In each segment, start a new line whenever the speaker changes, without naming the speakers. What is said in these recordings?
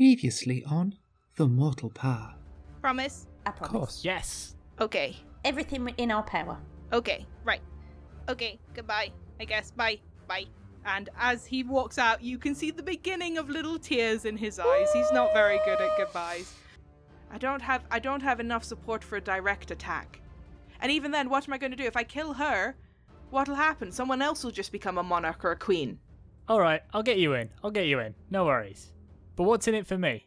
Previously on The Mortal Path.
Promise?
I promise.
Of course.
Yes.
Okay.
Everything in our power.
Okay. Right. Okay. Goodbye. I guess. Bye. Bye. And as he walks out, you can see the beginning of little tears in his eyes. He's not very good at goodbyes. I don't have I don't have enough support for a direct attack. And even then, what am I going to do if I kill her? What'll happen? Someone else will just become a monarch or a queen.
All right, I'll get you in. I'll get you in. No worries. But what's in it for me?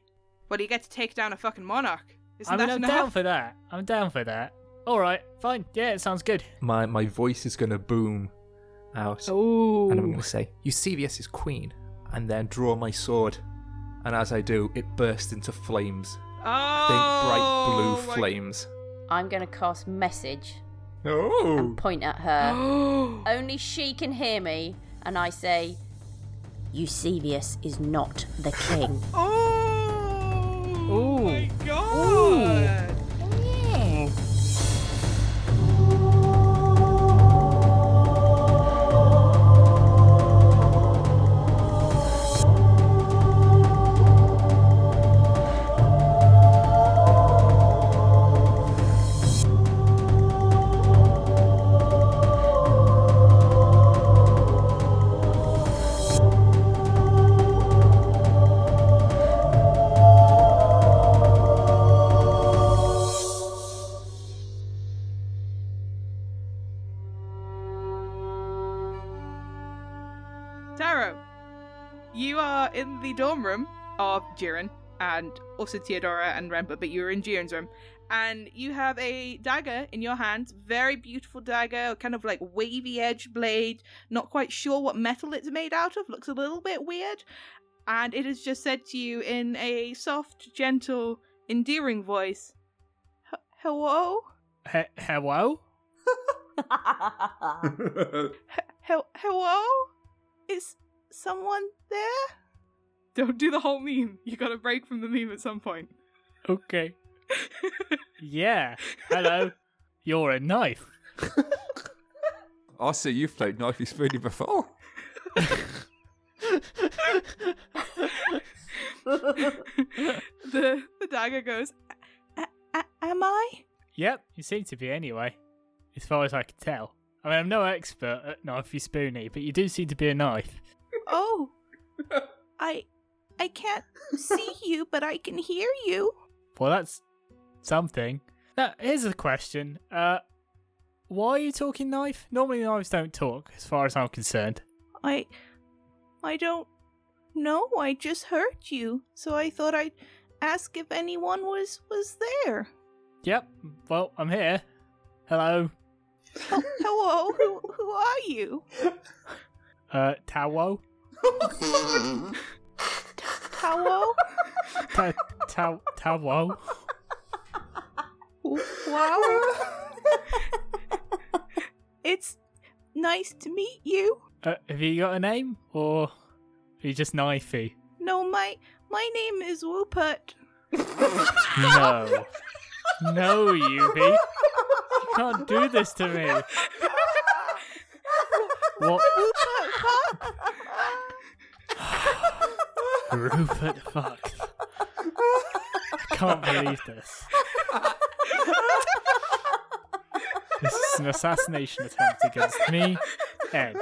Well, you get to take down a fucking monarch? Isn't
I mean,
that
I'm
enough?
down for that. I'm down for that. All right, fine. Yeah, it sounds good.
My my voice is gonna boom out,
Oh.
and I'm gonna say, "Eusebius is queen," and then draw my sword. And as I do, it bursts into flames.
Oh.
I Think bright blue oh,
my-
flames.
I'm going to cast message
Oh!
and point at her. Only she can hear me. And I say, Eusebius is not the king.
Oh.
Ooh.
my god. Taro, and also Theodora and Rempa, but you're in Jiren's room. And you have a dagger in your hand, very beautiful dagger, kind of like wavy edge blade. Not quite sure what metal it's made out of, looks a little bit weird. And it has just said to you in a soft, gentle, endearing voice, "H- Hello?
He- hello?
He- hello? Is someone there? Don't do the whole meme. You gotta break from the meme at some point.
Okay. Yeah. Hello. You're a knife.
I see you've played Knifey Spoony before.
the the dagger goes. "A- a- am I?
Yep, you seem to be anyway, as far as I can tell. I mean, I'm no expert at knifey spoony, but you do seem to be a knife.
Oh, I I can't see you, but I can hear you.
Well, that's something. Now, here's a question. Uh, why are you talking knife? Normally, knives don't talk, as far as I'm concerned.
I I don't know. I just heard you, so I thought I'd ask if anyone was was there.
Yep. Well, I'm here. Hello.
Oh, hello, who who are you?
Uh, Tawwo.
Hello.
Ta- ta- Tawwo.
Wow. it's nice to meet you.
Uh, have you got a name, or are you just knifey?
No, my my name is Rupert.
No. no, Yubi. You can't do this to me. What?
Rupert
Fox. I can't believe this. This is an assassination attempt against me, Ed.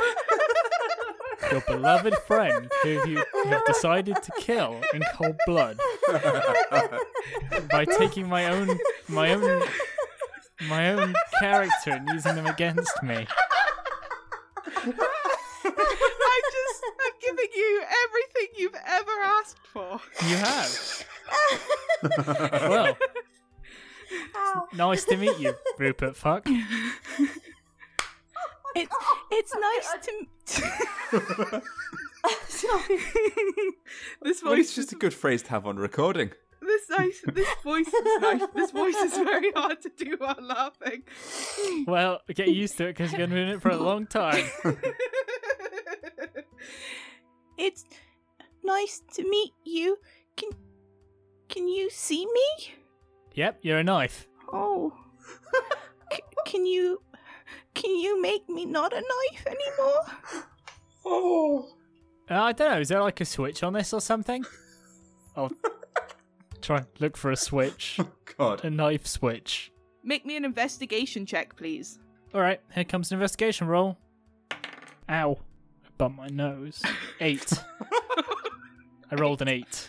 Your beloved friend who you have decided to kill in cold blood by taking my own my own my own character and using them against me.
I just am giving you everything you've ever asked for.
You have. Well, nice to meet you, Rupert Fuck.
It's it's nice to. this
Well,
voice
it's just a good phrase to have on recording.
This nice. This voice is nice. This voice is very hard to do while laughing.
Well, get used to it because you're going to be in it for a long time.
It's nice to meet you. Can can you see me?
Yep, you're a knife.
Oh. C- can you can you make me not a knife anymore?
Oh.
Uh, I don't know. Is there like a switch on this or something? I'll Try and look for a switch, Oh,
God.
a knife switch.
Make me an investigation check, please.
All right, here comes an investigation roll. Ow! Bumped my nose. Eight. I rolled an eight.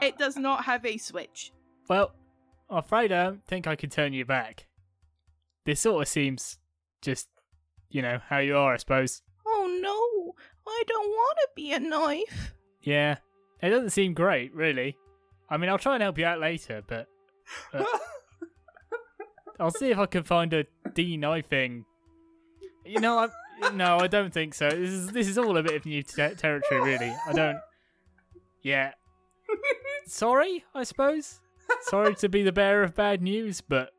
It does not have a switch.
Well, I'm afraid I don't think I can turn you back. This sort of seems just, you know, how you are, I suppose.
Oh no, I don't want to be a knife.
Yeah, it doesn't seem great, really. I mean, I'll try and help you out later, but uh, I'll see if I can find a de-knifing. You know, I no, I don't think so. This is this is all a bit of new ter- territory, really. I don't. Yeah. Sorry, I suppose. Sorry to be the bearer of bad news, but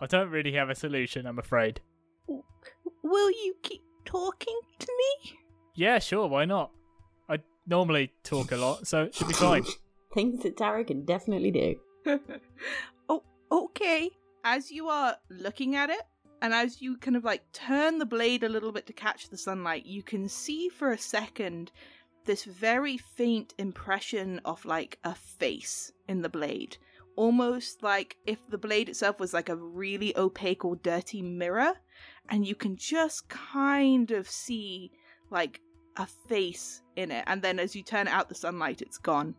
I don't really have a solution. I'm afraid.
Will you keep talking to me?
Yeah, sure. Why not? I normally talk a lot, so it should be fine.
Things that Taro can definitely do.
oh, okay. As you are looking at it, and as you kind of like turn the blade a little bit to catch the sunlight, you can see for a second this very faint impression of like a face in the blade. Almost like if the blade itself was like a really opaque or dirty mirror, and you can just kind of see like a face in it. And then as you turn out the sunlight, it's gone.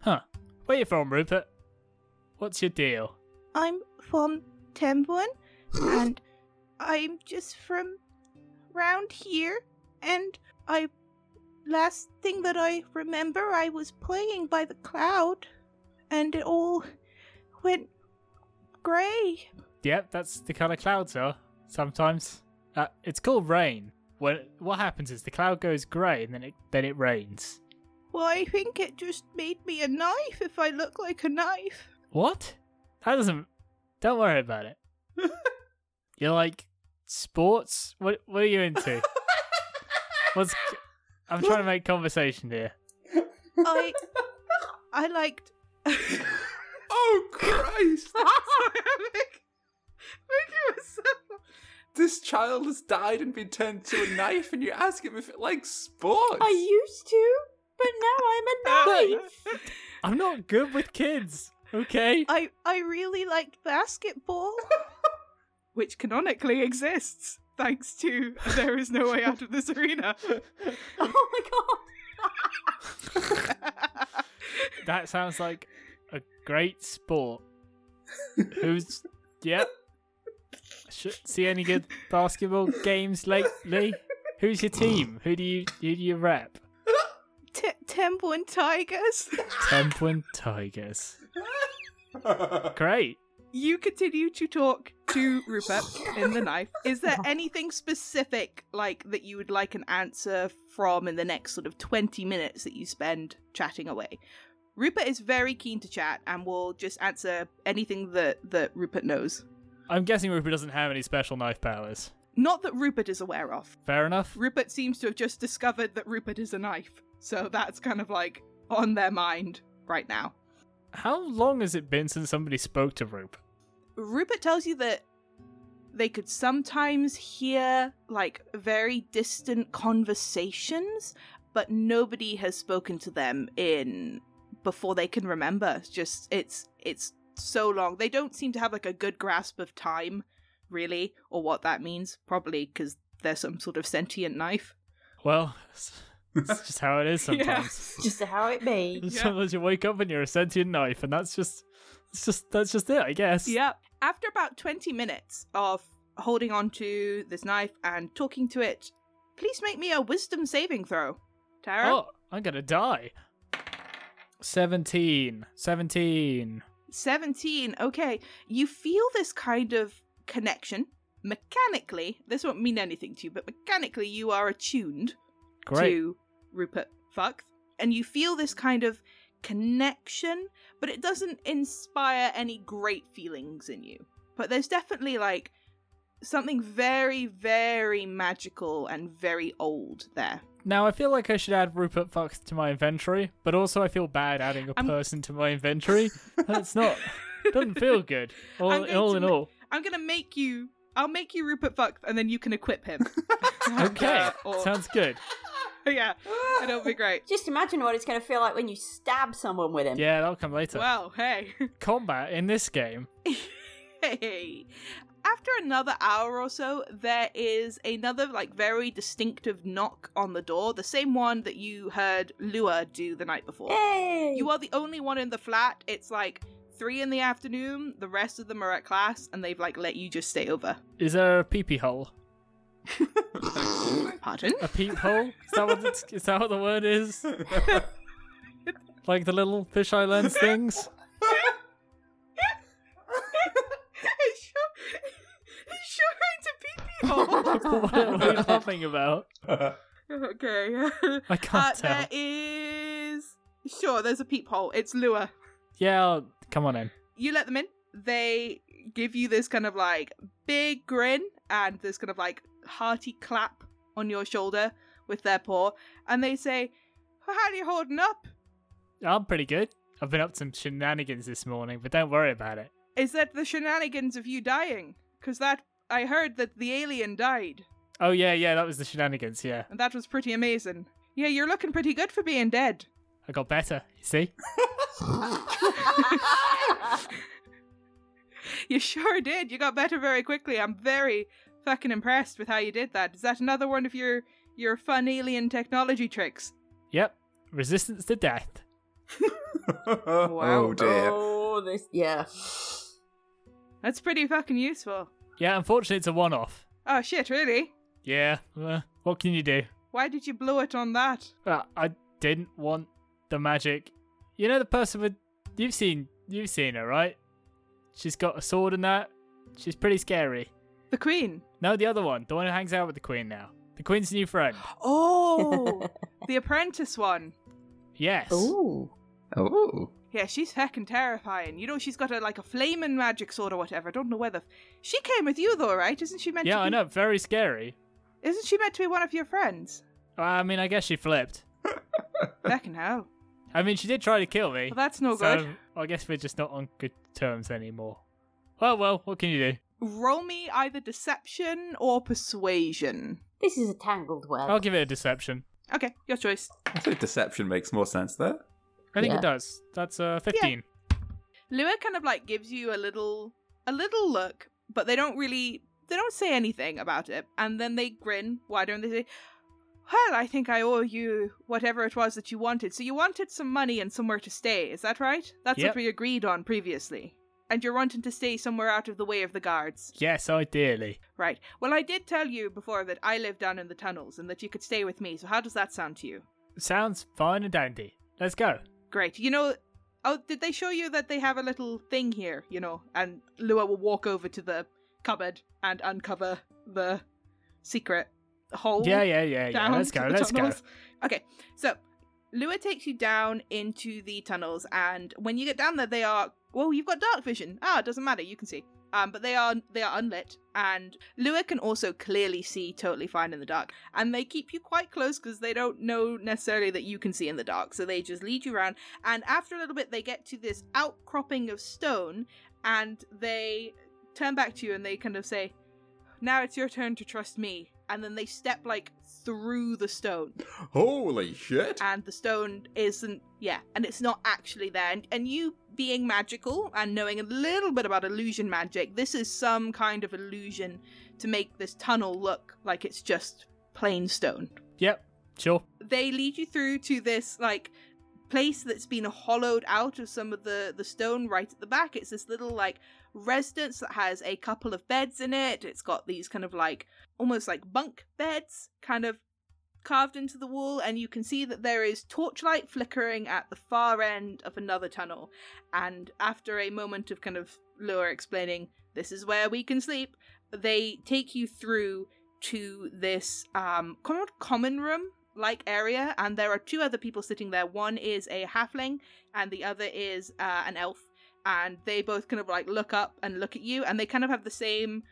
Huh. Where you from, Rupert? What's your deal?
I'm from Tenbren, and I'm just from round here. And I, last thing that I remember, I was playing by the cloud, and it all went grey.
Yep, that's the colour clouds are. Sometimes. Uh, it's called rain. When what happens is the cloud goes grey and then it then it rains.
Well, I think it just made me a knife if I look like a knife.
What? That doesn't. Don't worry about it. You're like sports. What What are you into? What's? I'm trying to make conversation here.
I, I liked.
oh Christ!
Sorry, I'm make- making myself.
This child has died and been turned to a knife, and you ask him if it likes sports.
I used to, but now I'm a knife.
I'm not good with kids. Okay.
I I really liked basketball, which canonically exists thanks to there is no way out of this arena.
oh my god.
That sounds like a great sport. Who's? Yep. Should see any good basketball games lately? Who's your team? Who do you who do you rep?
T- Temple and Tigers.
Tenbren Tigers. Great.
You continue to talk to Rupert in the knife. Is there anything specific like that you would like an answer from in the next sort of 20 minutes that you spend chatting away? Rupert is very keen to chat and will just answer anything that that Rupert knows.
I'm guessing Rupert doesn't have any special knife powers.
Not that Rupert is aware of.
Fair enough.
Rupert seems to have just discovered that Rupert is a knife. So that's kind of like on their mind right now.
How long has it been since somebody spoke to Rupert?
Rupert tells you that they could sometimes hear like very distant conversations, but nobody has spoken to them in before they can remember. It's just it's it's so long. They don't seem to have like a good grasp of time, really, or what that means. Probably because they're some sort of sentient knife.
Well, it's, just how it is sometimes.
Just how it be.
Yeah.
Sometimes you wake up and you're a sentient knife, and that's just, it's just that's just it, I guess.
Yep. After about 20 minutes of holding on to this knife and talking to it, please make me a wisdom saving throw. Taro?
Oh, I'm gonna die. Seventeen. Seventeen.
17. Okay. You feel this kind of connection. Mechanically, this won't mean anything to you, but mechanically, you are attuned
Great.
to Rupert Fuck. And you feel this kind of connection, but it doesn't inspire any great feelings in you. But there's definitely like something very, very magical and very old there.
Now I feel like I should add Rupert Fox to my inventory, but also I feel bad adding a
I'm-
person to my inventory. That's not doesn't feel good. All, all in
ma-
all.
I'm gonna make you. I'll make you Rupert Fuck, and then you can equip him.
Okay, uh,
Or-
sounds good.
yeah, it'll be great.
Just imagine what it's going to feel like when you stab someone with him.
Yeah, that'll come later.
Well, hey.
Combat in this game.
hey. After another hour or so, there is another like very distinctive knock on the door, the same one that you heard Lua do the night before.
Yay!
You are the only one in the flat. It's like three in the afternoon. The rest of them are at class, and they've like let you just stay over.
Is there a peepee hole?
Pardon?
A peep hole? Is that what it's, is that what the word is? like the little fisheye lens things?
sure, sure it's a pee-pee hole.
what are we laughing about?
okay.
I can't
Uh,
tell.
there is. Sure, there's a peephole. It's Lua.
Yeah, I'll- come on in.
You let them in. They give you this kind of like big grin and this kind of like hearty clap on your shoulder with their paw, and they say, "How are you holding up?
I'm pretty good. I've been up to some shenanigans this morning, but don't worry about it.
Is that the shenanigans of you dying? Because that I heard that the alien died,
Oh yeah, yeah, that was the shenanigans. Yeah,
and that was pretty amazing. Yeah, you're looking pretty good for being dead.
I got better. You see?
You sure did. You got better very quickly. I'm very fucking impressed with how you did that. Is that another one of your your fun alien technology tricks?
Yep. Resistance to death.
Oh dear.
Oh, this. Yeah.
That's pretty fucking useful.
Yeah, unfortunately, it's a one-off.
Oh shit, really?
Yeah. Uh, what can you do?
Why did you blow it on that?
Uh, I didn't want the magic. You know the person with you've seen you've seen her, right? She's got a sword and that. She's pretty scary.
The queen.
No, the other one, the one who hangs out with the queen now. The queen's new friend.
Oh, the apprentice one.
Yes.
Ooh.
Oh.
Yeah, she's heckin' terrifying. You know, she's got a like a flaming magic sword or whatever. Don't know whether she came with you though, right? Isn't she meant?
Yeah,
to be...
I know. Very scary.
Isn't she meant to be one of your friends?
Uh, I mean, I guess she flipped.
Heckin' hell.
I mean, she did try to kill me.
Well, that's no
so
good.
I guess we're just not on good terms anymore. Well, well, what can you do?
Roll me either deception or persuasion.
This is a tangled web.
I'll give it a deception.
Okay, your choice.
I think deception makes more sense there.
I think
Yeah.
it does. That's uh, 15.
Lua kind of like gives you a little a little look, but they don't really they don't say anything about it. And then they grin wider and they say, Well, I think I owe you whatever it was that you wanted. So you wanted some money and somewhere to stay, is that right? That's
Yep.
what we agreed on previously. And you're wanting to stay somewhere out of the way of the guards.
Yes, ideally.
Right. Well, I did tell you before that I live down in the tunnels and that you could stay with me. So how does that sound to you?
Sounds fine and dandy. Let's go.
Great. You know, oh, did they show you that they have a little thing here? You know, and Lua will walk over to the cupboard and uncover the secret hole.
Yeah, yeah, yeah, yeah. Let's go. Let's go.
Okay, so Lua takes you down into the tunnels, and when you get down there, they are well. You've got dark vision. Ah, it doesn't matter. You can see. Um, but they are they are unlit, and Lua can also clearly see totally fine in the dark. And they keep you quite close because they don't know necessarily that you can see in the dark. So they just lead you around, and after a little bit, they get to this outcropping of stone, and they turn back to you and they kind of say, "Now it's your turn to trust me." And then they step like through the stone,
Holy shit!
and the stone isn't yeah and it's not actually there and, and you being magical and knowing a little bit about illusion magic this is some kind of illusion to make this tunnel look like it's just plain stone
Yep, sure.
they lead you through to this like place that's been hollowed out of some of the the stone right at the back it's this little like residence that has a couple of beds in it. It's got these kind of like almost like bunk beds kind of carved into the wall and you can see that there is torchlight flickering at the far end of another tunnel. And after a moment of kind of Lua explaining this is where we can sleep they take you through to this um common room like area and there are two other people sitting there. One is a halfling and the other is uh, an elf and they both kind of like look up and look at you and they kind of have the same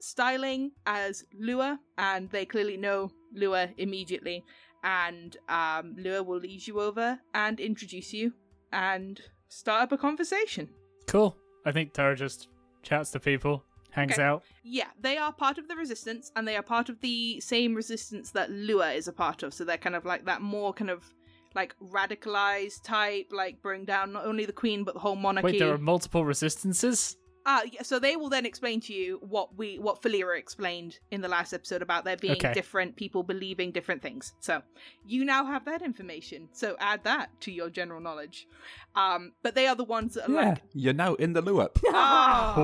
styling as Lua and they clearly know Lua immediately and um, Lua will lead you over and introduce you and start up a conversation.
Cool. I think Taro just chats to people. hangs
Okay.
out.
Yeah, they are part of the resistance, and they are part of the same resistance that Lua is a part of. So they're kind of like that more kind of like radicalized type, like bring down not only the queen but the whole monarchy.
Wait, there are multiple resistances?
Ah, yeah, so they will then explain to you what we what Falira explained in the last episode about there being
Okay.
different people believing different things. So you now have that information. So add that to your general knowledge. Um, but they are the ones that are
Yeah,
like,
you're now in the loop.
oh,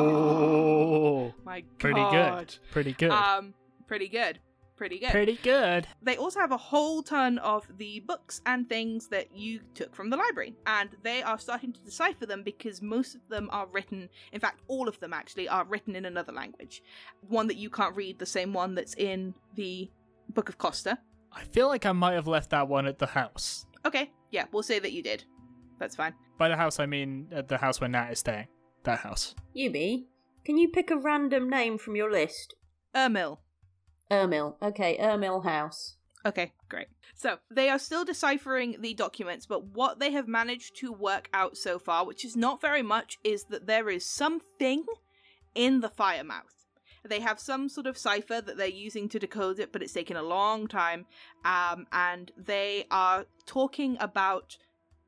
Oh,
my god,
pretty good. Pretty good.
Um, pretty good, pretty good.
Pretty good.
They also have a whole ton of the books and things that you took from the library, and they are starting to decipher them because most of them are written, in fact, all of them actually are written in another language. One that you can't read, the same one that's in the Book of Costa.
I feel like I might have left that one at the house.
Okay, yeah, we'll say that you did. That's fine.
By the house, I mean at the house where Nat is staying. That house.
Yubi, can you pick a random name from your list?
Ermil.
Ermil. Okay, Ermil House.
Okay, great. So they are still deciphering the documents, but what they have managed to work out so far, which is not very much, is that there is something in the Firemouth. They have some sort of cipher that they're using to decode it, but it's taken a long time. Um, and they are talking about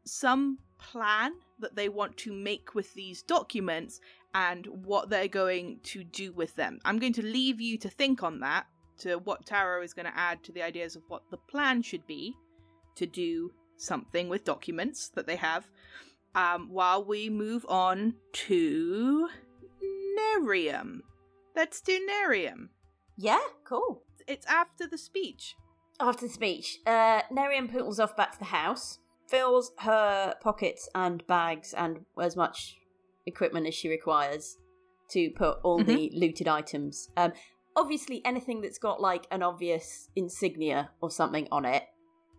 some plan that they want to make with these documents and what they're going to do with them. I'm going to leave you to think on that, to what Taro is going to add to the ideas of what the plan should be to do something with documents that they have, um, while we move on to Nerium. Let's do Nerium.
Yeah, cool.
It's after the speech.
After the speech, uh, Nerium poodles off back to the house, fills her pockets and bags and as much equipment as she requires to put all the looted items. Um, obviously, anything that's got like an obvious insignia or something on it,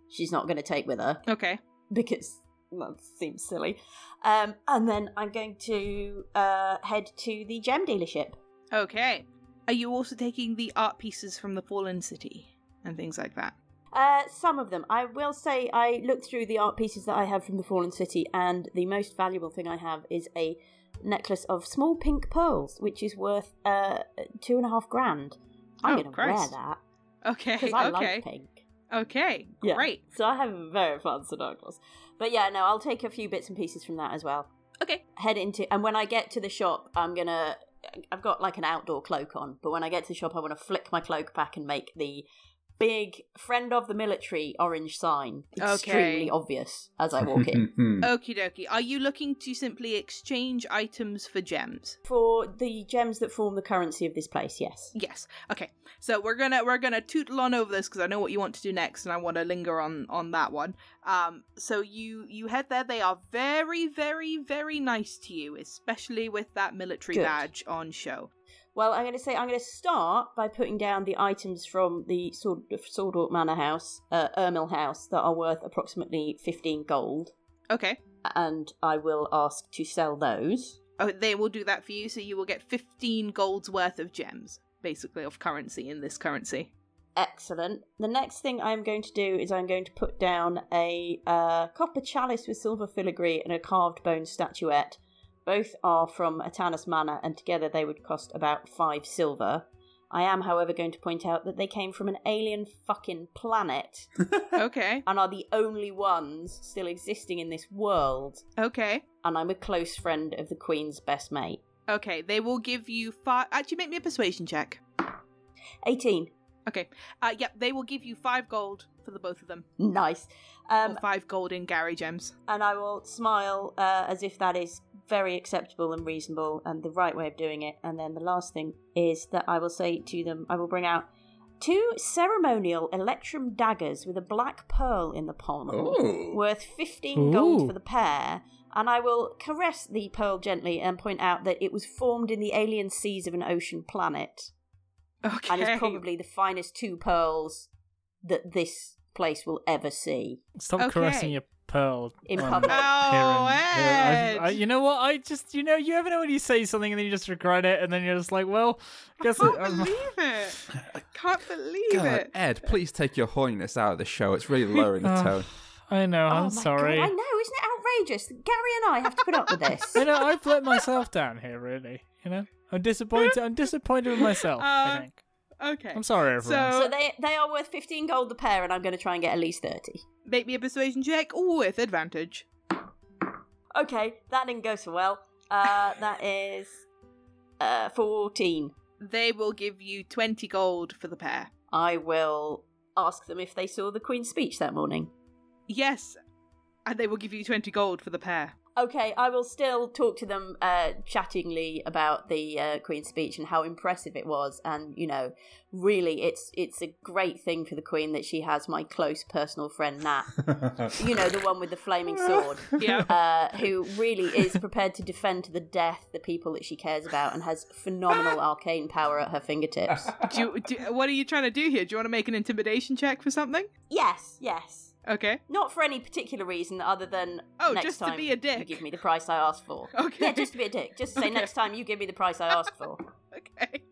she's not going to take with her
Okay.
because that seems silly. Um, and then I'm going to uh, head to the gem dealership.
Okay. Are you also taking the art pieces from the Fallen City and things like that?
Uh, some of them. I will say I looked through the art pieces that I have from the Fallen City, and the most valuable thing I have is a necklace of small pink pearls, which is worth uh two and a half grand. I'm
Oh,
going to wear that
Okay.
because I
okay.
like pink.
Okay.
Yeah.
Great.
So I have a very fancy necklace. But yeah, no, I'll take a few bits and pieces from that as well.
Okay.
Head into, and when I get to the shop, I'm gonna. I've got like an outdoor cloak on, but when I get to the shop, I want to flick my cloak back and make the big friend of the military orange sign extremely
Okay.
obvious as I walk in.
Okie dokie. Are you looking to simply exchange items for gems?
For the gems that form the currency of this place, yes.
Yes. Okay. So we're gonna we're gonna tootle on over this because I know what you want to do next, and I want to linger on on that one. Um. So you you head there. They are very very very nice to you, especially with that military
Good.
badge on show.
Well, I'm going to say I'm going to start by putting down the items from the Sword Swordort Manor House, uh, Ermil House, that are worth approximately 15 gold,
Okay.
and I will ask to sell those.
Oh, they will do that for you. So you will get fifteen gold's worth of gems, basically of currency in this currency.
Excellent. The next thing I'm going to do is I'm going to put down a uh, copper chalice with silver filigree and a carved bone statuette. Both are from Atanas Manor, and together they would cost about five silver. I am, however, going to point out that they came from an alien fucking planet
Okay.
and are the only ones still existing in this world.
Okay.
And I'm a close friend of the Queen's best mate.
Okay. They will give you five. Actually, make me a persuasion check.
18.
Okay. Uh, yep. They will give you five gold for the both of them.
Nice. Um,
or five golden Gary gems.
and I will smile uh, as if that is very acceptable and reasonable and the right way of doing it. And then the last thing is that I will say to them, I will bring out two ceremonial electrum daggers with a black pearl in the pommel,
Oh.
worth 15 gold for the pair. And I will caress the pearl gently and point out that it was formed in the alien seas of an ocean planet
Okay.
and is probably the finest two pearls that this place will ever see.
Stop
Okay.
caressing your pearl.
In public.
Oh,
and- yeah, I- I-
Ed.
you know what? I just, you know, you ever know when you say something and then you just regret it, and then you're just like, well, I guess I
Can't
it, um,
believe it. I can't believe
God,
it.
Ed, please take your holiness out of the show. It's really lowering the
Oh.
tone.
I know.
oh
I'm
my
sorry.
God, I know, isn't it outrageous? Gary and I have to put up with this.
I know. I've let myself down here, really. You know, I'm disappointed. I'm disappointed with myself. I
Uh,
think.
Okay.
I'm sorry, everyone.
So-
So they they are worth fifteen gold a pair, and I'm going to try and get at least thirty.
Make me a persuasion check with advantage.
Okay, that didn't go so well. Uh, that is uh fourteen.
They will give you 20 gold for the pair.
I will ask them if they saw the Queen's speech that morning.
Yes, and they will give you 20 gold for the pair.
Okay, I will still talk to them uh, chattingly about the uh, Queen's speech and how impressive it was, and you know, really, it's it's a great thing for the Queen that she has my close personal friend Nat, you know, the one with the flaming sword,
Yeah.
uh, who really is prepared to defend to the death the people that she cares about and has phenomenal arcane power at her fingertips.
do you, do, what are you trying to do here? Do you want to make an intimidation check for something?
Yes, yes.
Okay.
Not for any particular reason other than
Oh,
next
just to be a dick.
you give me the price I asked for.
Okay.
Yeah, just to be a dick. Just to say
Okay.
next time you give me the price I asked for.
Okay.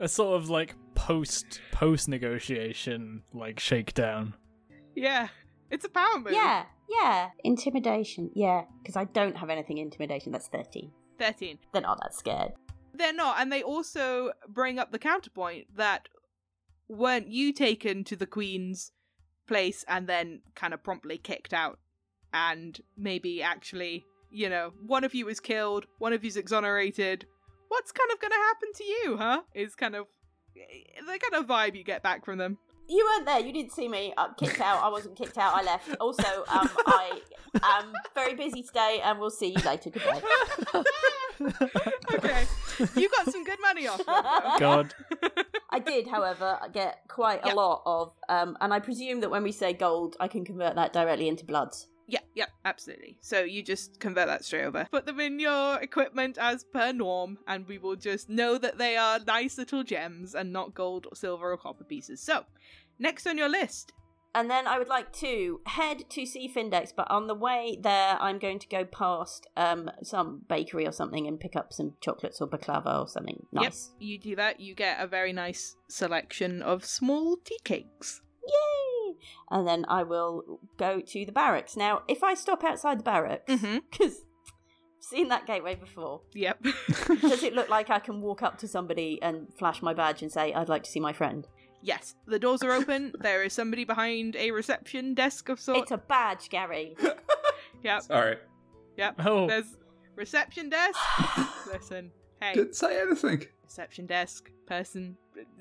a sort of like post post negotiation like shakedown.
Yeah. It's a power move.
Yeah, yeah. Intimidation. Yeah, because I don't have anything intimidation. That's 13.
13.
They're not that scared.
They're not, and they also bring up the counterpoint that weren't you taken to the Queen's place and then kind of promptly kicked out? And maybe actually, you know, one of you is killed, one of you's exonerated. What's kind of gonna happen to you, huh? Is kind of the kind of vibe you get back from them.
You weren't there. You didn't see me uh, kicked out. I wasn't kicked out. I left. Also, um, I am very busy today, and we'll see you later. Goodbye.
okay. You got some good money off. them.
God.
I did, however, get quite a lot of, um, and I presume that when we say gold, I can convert that directly into bloods.
Yeah, yeah, absolutely. So you just convert that straight over. Put them in your equipment as per norm, and we will just know that they are nice little gems and not gold, or silver, or copper pieces. So, next on your list.
And then I would like to head to see Findex, but on the way there, I'm going to go past um, some bakery or something and pick up some chocolates or baklava or something nice.
Yep, you do that, you get a very nice selection of small tea cakes.
Yay! And then I will go to the barracks. Now, if I stop outside the barracks, because I've seen that gateway before,
Yep.
does it look like I can walk up to somebody and flash my badge and say, I'd like to see my friend?
Yes, the doors are open. there is somebody behind a reception desk of sorts.
It's a badge, Gary.
Yep,
Sorry.
yep.
Oh,
There's reception desk. Listen, hey.
Didn't say anything.
reception desk person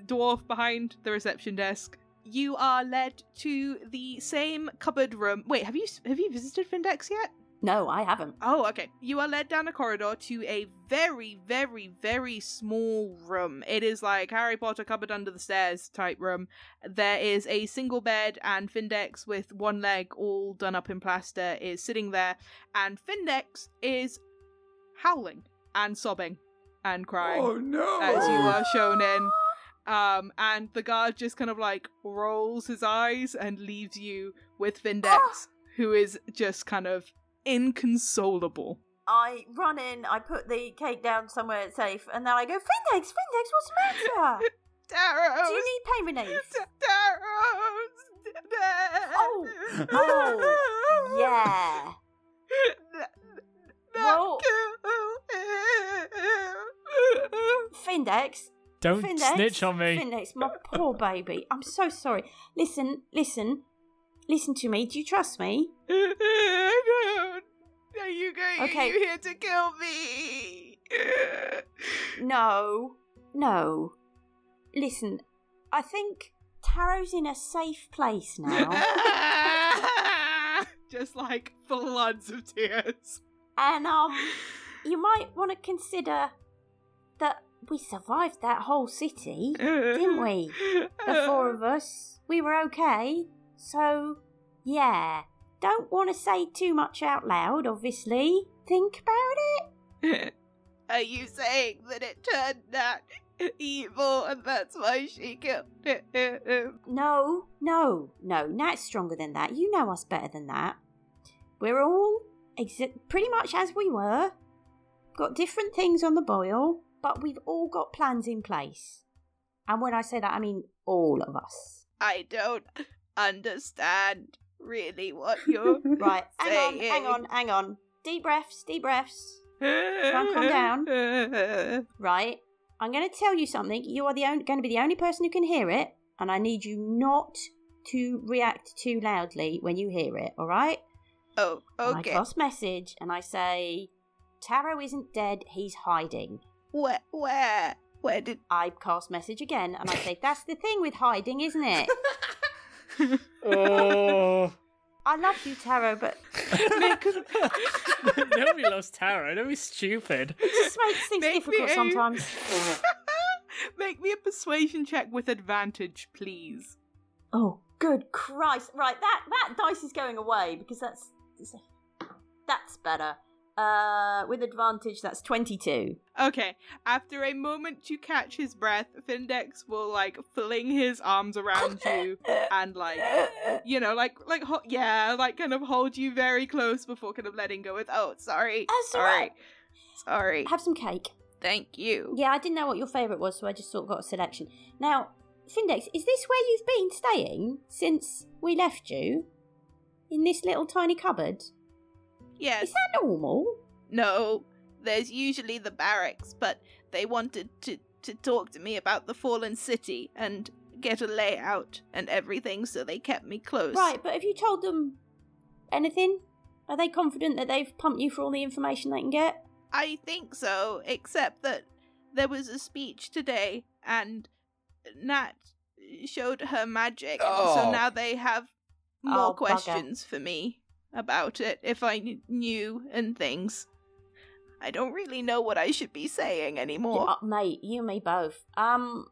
dwarf behind the reception desk you are led to the same cupboard room wait have you have you visited findex yet
No, I haven't.
oh okay you are led down a corridor to a very very very small room it is like harry potter cupboard under the stairs type room there is a single bed and findex with one leg all done up in plaster is sitting there and findex is howling and sobbing and crying
Oh no!
as you are shown in. Um, and the guard just kind of like rolls his eyes and leaves you with Findex, who is just kind of inconsolable.
I run in, I put the cake down somewhere safe, and then I go, Findex, Findex, what's the matter?
Daros!
Do you need pain relief?
Daros!
Oh, oh, Yeah. Well- Findex,
don't
Findex,
snitch on me.
Findex, my poor baby. I'm so sorry. Listen, listen, listen to me. Do you trust me? I don't.
Are you going?
Okay.
Are you here to kill me?
No, no. Listen, I think Taro's in a safe place now.
Just like floods of tears.
And um, you might want to consider that we survived that whole city, didn't we? The four of us, we were okay. So, yeah, don't want to say too much out loud. Obviously, think about it.
Are you saying that it turned out evil and that's why she killed him?
No, no, no. Nat's stronger than that. You know us better than that. We're all pretty much as we were. Got different things on the boil, but we've all got plans in place. And when I say that, I mean all of us.
I don't understand really what you're
Right, hang on, hang on, hang on. Deep breaths, deep breaths. Calm, calm down. Right. I'm going to tell you something. You are the only, going to be the only person who can hear it, and I need you not to react too loudly when you hear it. All right?
Oh,
And
okay.
I cross message and I say, Taro isn't dead. He's hiding.
Where, where, where did?
I cast message again and I say, that's the thing with hiding, isn't it?
Oh.
I love you, Taro, but
Nobody loves Taro. Don't be stupid.
it just makes things
Make
difficult
a-
sometimes.
Make me a persuasion check with advantage, please.
Oh, good Christ! Right, that that dice is going away because that's that's better. Uh, with advantage, that's twenty-two.
Okay, after a moment to catch his breath, Findex will like fling his arms around you and like you know, like like ho- yeah, like kind of hold you very close before kind of letting go with oh sorry,
all
sorry,
right.
sorry,
Have some cake.
thank you.
Yeah, I didn't know what your favourite was, so I just sort of got a selection. Now, Findex, is this where you've been staying since we left you? In this little tiny cupboard?
Yes,
Is that normal?
no, there's usually the barracks, but they wanted to to talk to me about the fallen city and get a layout and everything, so they kept me close.
Right, but have you told them anything? Are they confident that they've pumped you for all the information they can get?
I think so, except that there was a speech today and Nat showed her magic,
Oh.
so now they have more
Oh, bugger.
questions for me about it if I knew and things. I don't really know what I should be saying anymore.
Mate, you and me both. Um,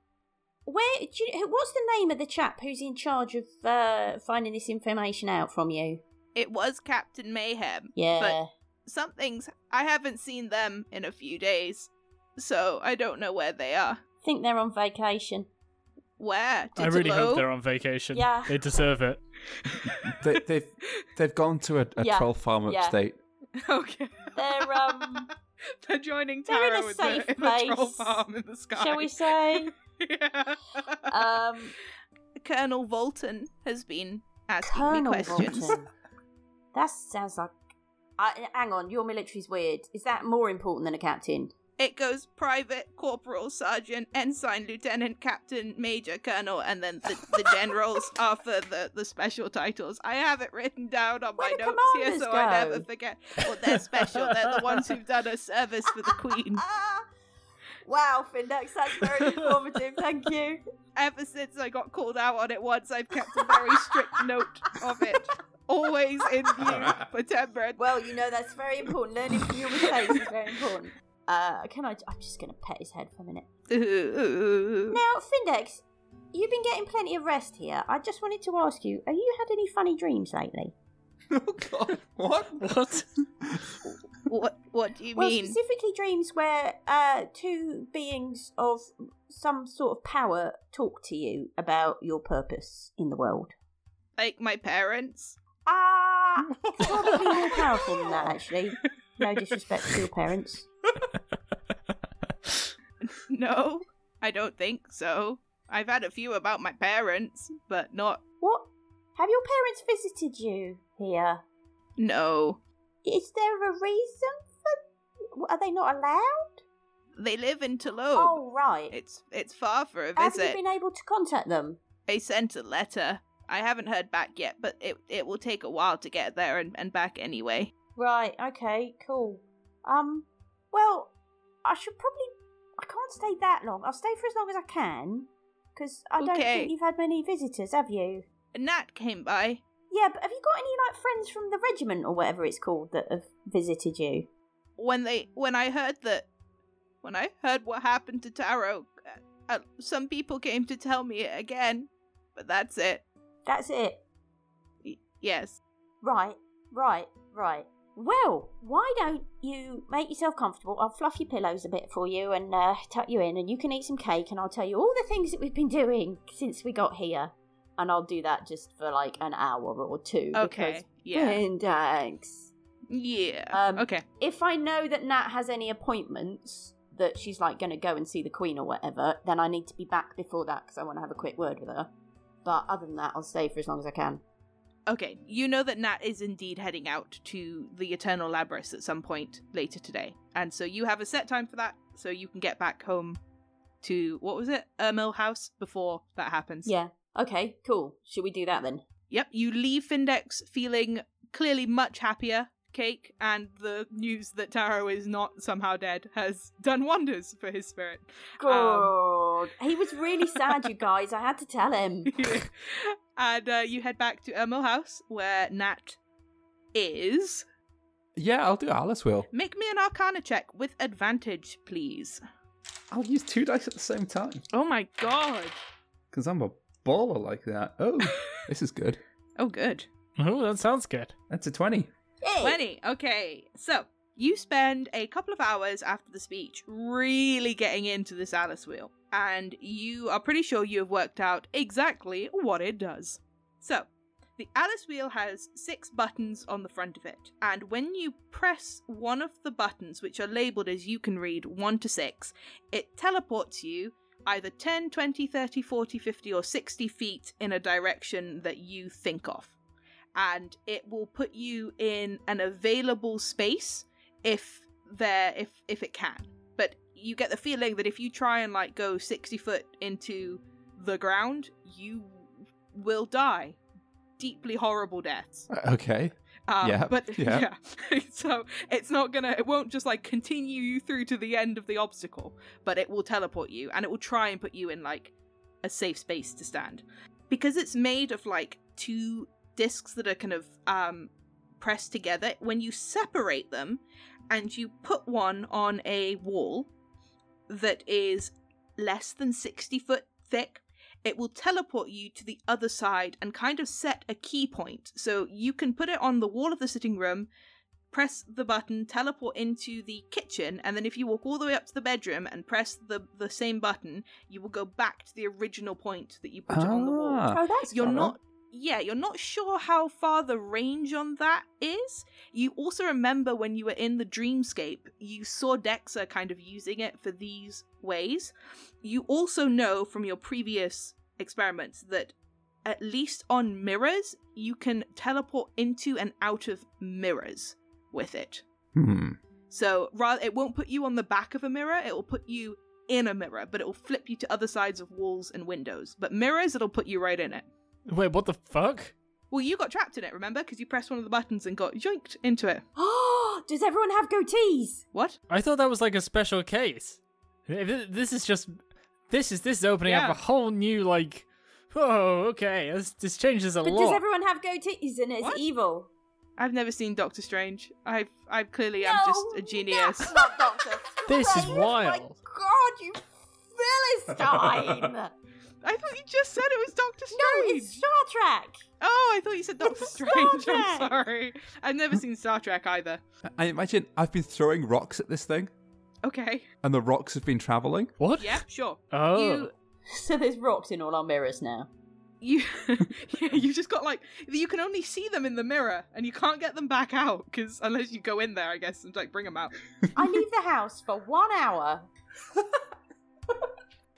where? Do you, what's the name of the chap who's in charge of uh, finding this information out from you?
It was Captain Mayhem.
Yeah.
But some things I haven't seen them in a few days, so I don't know where they are.
think they're on vacation.
Where?
Did I really
Titolo?
hope they're on vacation.
Yeah.
They deserve it.
They, they've they've gone to a, a
Yeah,
troll farm
yeah.
upstate.
Okay.
They're, um,
they're joining
they're in a
Taro
safe
the, in the troll farm in the sky.
Shall we say?
yeah.
Um,
Colonel Volton has been asking
Colonel
me questions.
Bolton. That sounds like. I, hang on, your military's weird. Is that more important than a captain?
It goes private, corporal, sergeant, ensign, lieutenant, captain, major, colonel, and then the, the generals are for the, the special titles. I have it written down on
Where
my
do
notes here
commanders
so I never forget. Well, they're special. they're the ones who've done a service for the Queen.
wow, Findex, that's very informative. Thank you.
Ever since I got called out on it once, I've kept a very strict note of it. Always in view for Temperate.
Well, you know that's very important. Learning from your mistakes is very important. Uh, can I? I'm just gonna pet his head for a minute. Now, Findex, you've been getting plenty of rest here. I just wanted to ask you: Have you had any funny dreams lately?
Oh god, what?
What?
what what do you
Well,
mean?
specifically dreams where uh, two beings of some sort of power talk to you about your purpose in the world.
Like my parents?
Ah, probably more powerful than that, actually. No disrespect to your parents.
No, I don't think so. I've had a few about my parents, but not.
What? Have your parents visited you here?
No.
Is there a reason for? Are they not allowed?
They live in Toulouse.
Oh, right.
It's it's far for a visit.
Have you been able to contact them?
They sent a letter. I haven't heard back yet, but it it will take a while to get there and, and back anyway.
Right. Okay. Cool. Um. Well, I should probably. I can't stay that long. I'll stay for as long as I can, because I don't
Okay.
think you've had many visitors, have you?
Nat came by.
Yeah, but have you got any like friends from the regiment or whatever it's called that have visited you?
when they when I heard that when I heard what happened to Taro, uh, uh, some people came to tell me it again, but that's it.
That's it.
Y- yes.
Right, right, right. Well, why don't you make yourself comfortable? I'll fluff your pillows a bit for you and uh, tuck you in, and you can eat some cake, and I'll tell you all the things that we've been doing since we got here. And I'll do that just for like an hour or two.
Okay. Yeah.
And thanks.
Yeah.
Um,
okay.
If I know that Nat has any appointments that she's like going to go and see the Queen or whatever, then I need to be back before that because I want to have a quick word with her. But other than that, I'll stay for as long as I can.
Okay, you know that Nat is indeed heading out to the Eternal Labyrinth at some point later today. And so you have a set time for that, so you can get back home to, what was it? Ermil House before that happens.
Yeah. Okay, cool. Should we do that then?
Yep, you leave Findex feeling clearly much happier, Cake, and the news that Taro is not somehow dead has done wonders for his spirit.
Good. Um, he was really sad, you guys. I had to tell him.
and uh, you head back to Ermil House, where Nat is.
Yeah, I'll do Alice Wheel.
Make me an Arcana check with advantage, please.
I'll use two dice at the same time
Oh my god.
because I'm a baller like that. Oh, this is good.
Oh, good.
Oh, that sounds good.
That's a twenty.
Yay.
20. Okay. So, you spend a couple of hours after the speech really getting into this Alice wheel, and you are pretty sure you have worked out exactly what it does. So, the Alice wheel has six buttons on the front of it, and when you press one of the buttons, which are labeled as you can read 1 to 6, it teleports you either 10, 20, 30, 40, 50, or 60 feet in a direction that you think of and it will put you in an available space if there if if it can you get the feeling that if you try and like go 60 foot into the ground you will die deeply horrible deaths
Okay.
um,
Yeah,
but
yeah.
yeah so it's not gonna it won't just like continue you through to the end of the obstacle but it will teleport you and it will try and put you in like a safe space to stand because it's made of like two discs that are kind of um pressed together when you separate them and you put one on a wall that is less than 60 foot thick it will teleport you to the other side and kind of set a key point. So you can put it on the wall of the sitting room, press the button, teleport into the kitchen, and then if you walk all the way up to the bedroom and press the, the same button, you will go back to the original point that you put it on the wall.
Ah.
Oh, that's
You're
clever.
not yeah, you're not sure how far the range on that is. You also remember when you were in the dreamscape, you saw Dexa kind of using it for these ways. You also know from your previous experiments that at least on mirrors, you can teleport into and out of mirrors with it.
Hmm.
So rather it won't put you on the back of a mirror, it will put you in a mirror, but it will flip you to other sides of walls and windows. But mirrors, it'll put you right in it.
Wait, what the fuck?
Well, you got trapped in it, remember? Because you pressed one of the buttons and got yoinked into it.
Oh, does everyone have goatees?
What?
I thought that was like a special case. This is just this is this is opening
Yeah.
up a whole new like. Oh, okay. This, this changes a
But
lot.
does everyone have goatees and it's
What?
evil?
I've never seen Doctor Strange. I've, I've clearly, I'm just a genius.
That's not Doctor
This is
Strange. My
wild.
God, you Philistine! no,
I thought you just said it was Doctor Strange.
No, it's Star Trek.
Oh, I thought you said Doctor
Star
Strange. I'm sorry. I've never seen Star Trek either.
I imagine I've been throwing rocks at this thing,
Okay.
and the rocks have been traveling.
what?
Yeah, sure.
Oh.
You,
So there's rocks in all our mirrors now.
you, yeah, you just got like you can only see them in the mirror, and you can't get them back out because unless you go in there, I guess, and like bring them out.
I leave the house for one hour.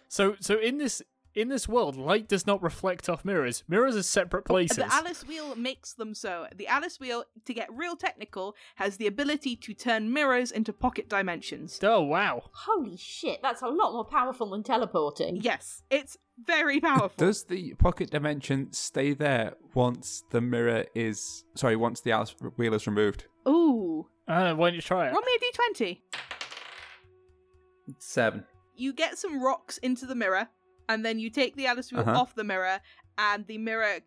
So so in this in this world, light does not reflect off mirrors. Mirrors are separate places.
The Alice wheel makes them so. The Alice wheel, to get real technical, has the ability to turn mirrors into pocket dimensions.
oh wow.
Holy shit, that's a lot more powerful than teleporting.
Yes, it's very powerful.
Does the pocket dimension stay there once the mirror is sorry, once the Alice wheel is removed?
Ooh.
Uh, why don't you try it?
Roll me a d20.
Seven.
You get some rocks into the mirror, and then you take the Alice wheel
Uh-huh.
off the mirror, and the mirror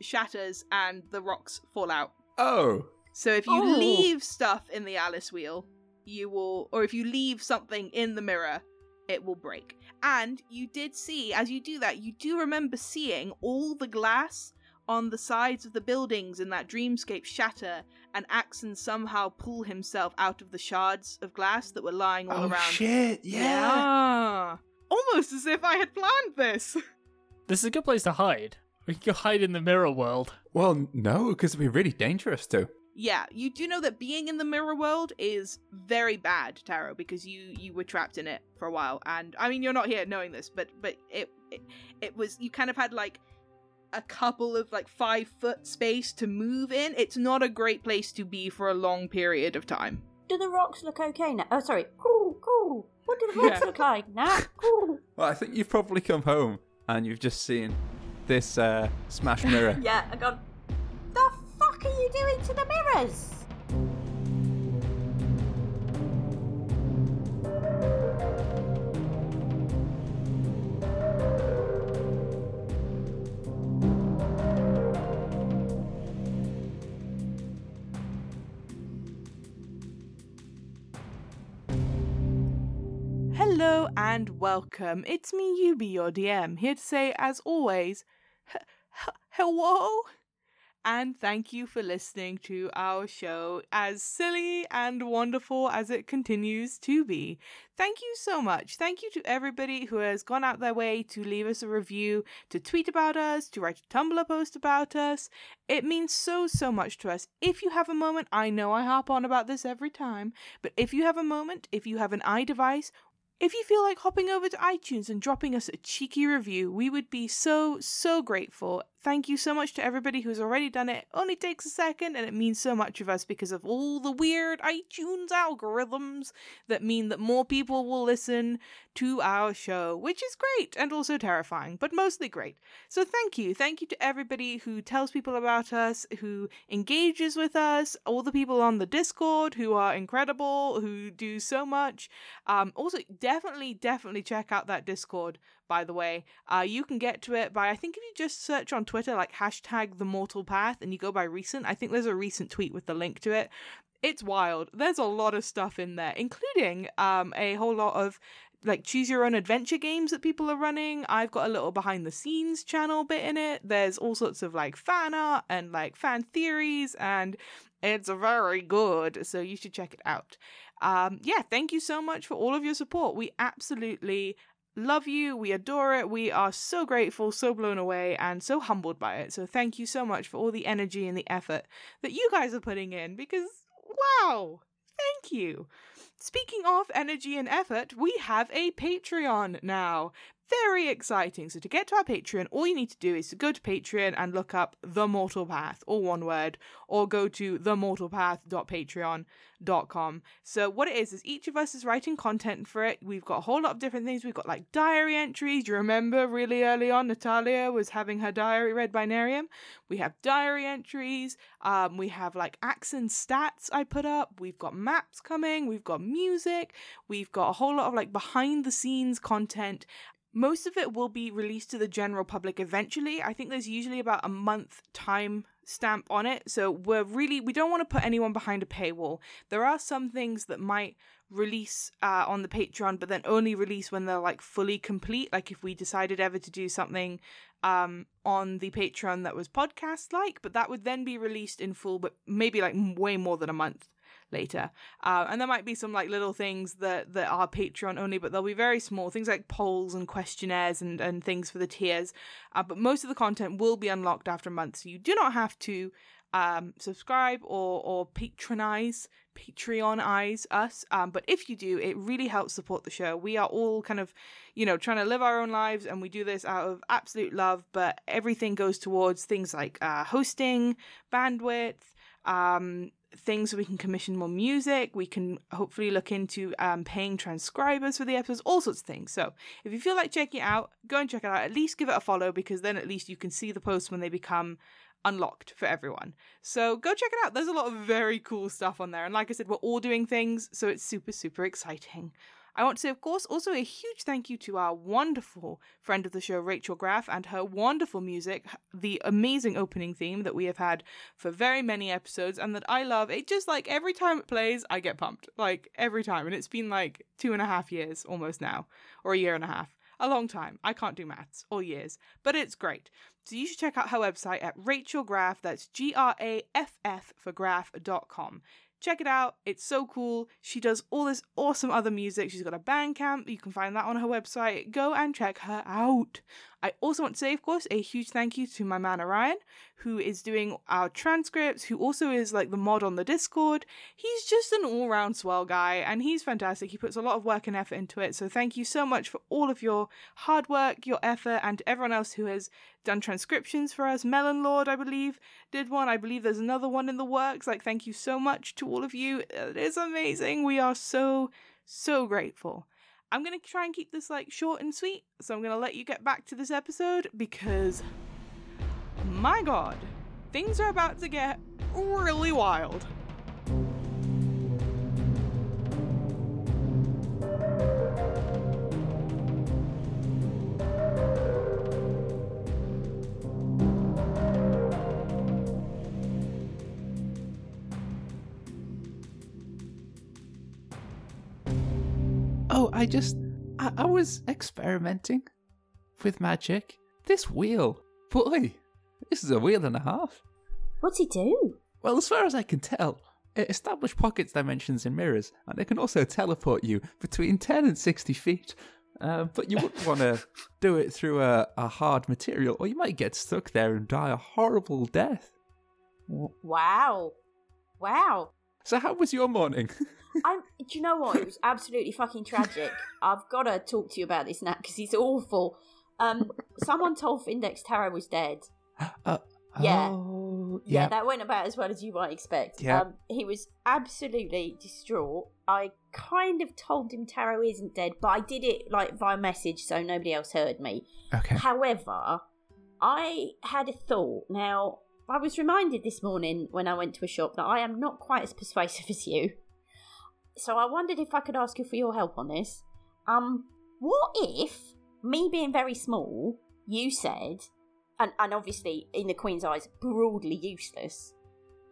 shatters and the rocks fall out.
Oh.
So if you
Oh.
leave stuff in the Alice wheel, you will, or if you leave something in the mirror, it will break. And you did see, as you do that, you do remember seeing all the glass on the sides of the buildings in that dreamscape shatter, and Axon somehow pull himself out of the shards of glass that were lying all
oh
around.
shit!
Yeah. Almost as if I had planned this.
This is a good place to hide. We can go hide in the mirror world.
Well, no, because it'd be really dangerous to.
Yeah, you do know that being in the mirror world is very bad, Taro, because you you were trapped in it for a while, and I mean you're not here knowing this, but but it it, it was you kind of had like a couple of like five foot space to move in, it's not a great place to be for a long period of time.
Do the rocks look okay now? Oh, sorry. Cool, cool. What do the rocks
Yeah.
look like now? Cool.
Well, I think you've probably come home and you've just seen this uh, smash mirror.
Yeah, I got. The fuck are you doing to the mirrors?
Hello and welcome. It's me, Yubi, your DM, here to say, as always, h- h- hello and thank you for listening to our show, as silly and wonderful as it continues to be. Thank you so much. Thank you to everybody who has gone out their way to leave us a review, to tweet about us, to write a Tumblr post about us. It means so, so much to us. If you have a moment, I know I harp on about this every time, but if you have a moment, if you have an iDevice, if you feel like hopping over to iTunes and dropping us a cheeky review, we would be so, so grateful. Thank you so much to everybody who's already done it. Only takes a second and it means so much of us because of all the weird iTunes algorithms that mean that more people will listen to our show, which is great and also terrifying, but mostly great. So thank you. Thank you to everybody who tells people about us, who engages with us, all the people on the Discord who are incredible, who do so much. Um, also, definitely, definitely check out that Discord. By the way, uh, you can get to it by I think if you just search on Twitter like hashtag the Mortal Path and you go by recent. I think there's a recent tweet with the link to it. It's wild. There's a lot of stuff in there, including um a whole lot of like choose your own adventure games that people are running. I've got a little behind the scenes channel bit in it. There's all sorts of like fan art and like fan theories and it's very good. So you should check it out. Um yeah, thank you so much for all of your support. We absolutely love you. We adore it. We are so grateful, so blown away, and so humbled by it. So thank you so much for all the energy and the effort that you guys are putting in because wow, thank you. Speaking of energy and effort, we have a Patreon now. Very exciting. So to get to our Patreon, all you need to do is to go to Patreon and look up The Mortal Path, all one word, or go to themortalpath.patreon.com. So what it is is each of us is writing content for it. We've got a whole lot of different things. We've got like diary entries. You remember really early on, Natalia was having her diary read by Nerium. We have diary entries. Um, we have like acts and stats I put up. We've got maps coming. We've got music. We've got a whole lot of like behind the scenes content. Most of it will be released to the general public eventually. I think there's usually about a month time stamp on it. So we're really we don't want to put anyone behind a paywall. There are some things that might release uh, on the Patreon, but then only release when they're like fully complete. Like if we decided ever to do something um on the Patreon that was podcast like, but that would then be released in full, but maybe like way more than a month later. Uh, and there might be some like little things that that are Patreon only, but they'll be very small things like polls and questionnaires and and things for the tiers. Uh, but most of the content will be unlocked after a month, so you do not have to um subscribe or or patronize patreonize us um but if you do it really helps support the show we are all kind of you know trying to live our own lives and we do this out of absolute love but everything goes towards things like uh hosting bandwidth um things we can commission more music we can hopefully look into um paying transcribers for the episodes all sorts of things so if you feel like checking it out go and check it out at least give it a follow because then at least you can see the posts when they become unlocked for everyone. So go check it out. There's a lot of very cool stuff on there. And like I said, we're all doing things, so it's super, super exciting. I want to say, of course, also a huge thank you to our wonderful friend of the show, Rachel Graff, and her wonderful music, the amazing opening theme that we have had for very many episodes and that I love. It just like every time it plays, I get pumped. Like every time. And it's been like two and a half years almost now, or a year and a half. A long time. I can't do maths or years, but it's great. So you should check out her website at Rachel Graff. That's G R A F F for graph.com. Check it out. It's so cool. She does all this awesome other music. She's got a Bandcamp. You can find that on her website. Go and check her out. I also want to say, of course, a huge thank you to my man Orion, who is doing our transcripts, who also is like the mod on the Discord. He's just an all round swell guy and he's fantastic. He puts a lot of work and effort into it. So thank you so much for all of your hard work, your effort, and everyone else who has done transcriptions for us. Melon Lord, I believe, did one. I believe there's another one in the works. Like, thank you so much to all of you. It is amazing. We are so, so grateful. I'm going to try and keep this like short and sweet. So I'm going to let you get back to this episode because my god, things are about to get really wild.
I just. I, I was experimenting with magic. This wheel. Boy, this is a wheel and a half.
What's he do?
Well, as far as I can tell, it establishes pockets, dimensions, and mirrors, and it can also teleport you between 10 and 60 feet. Uh, but you wouldn't want to do it through a, a hard material, or you might get stuck there and die a horrible death.
Wow. Wow.
So, how was your morning?
I'm, do you know what? It was absolutely fucking tragic. I've got to talk to you about this now because it's awful. Um, someone told Findex Taro was dead.
Uh,
Yeah.
Oh,
Yeah,
yeah.
that went about as well as you might expect.
Yeah.
Um, he was absolutely distraught. I kind of told him Taro isn't dead, but I did it like via message so nobody else heard me.
Okay.
However, I had a thought. Now, I was reminded this morning when I went to a shop that I am not quite as persuasive as you. So I wondered if I could ask you for your help on this. Um, what if me being very small, you said, and, and obviously in the Queen's eyes, broadly useless,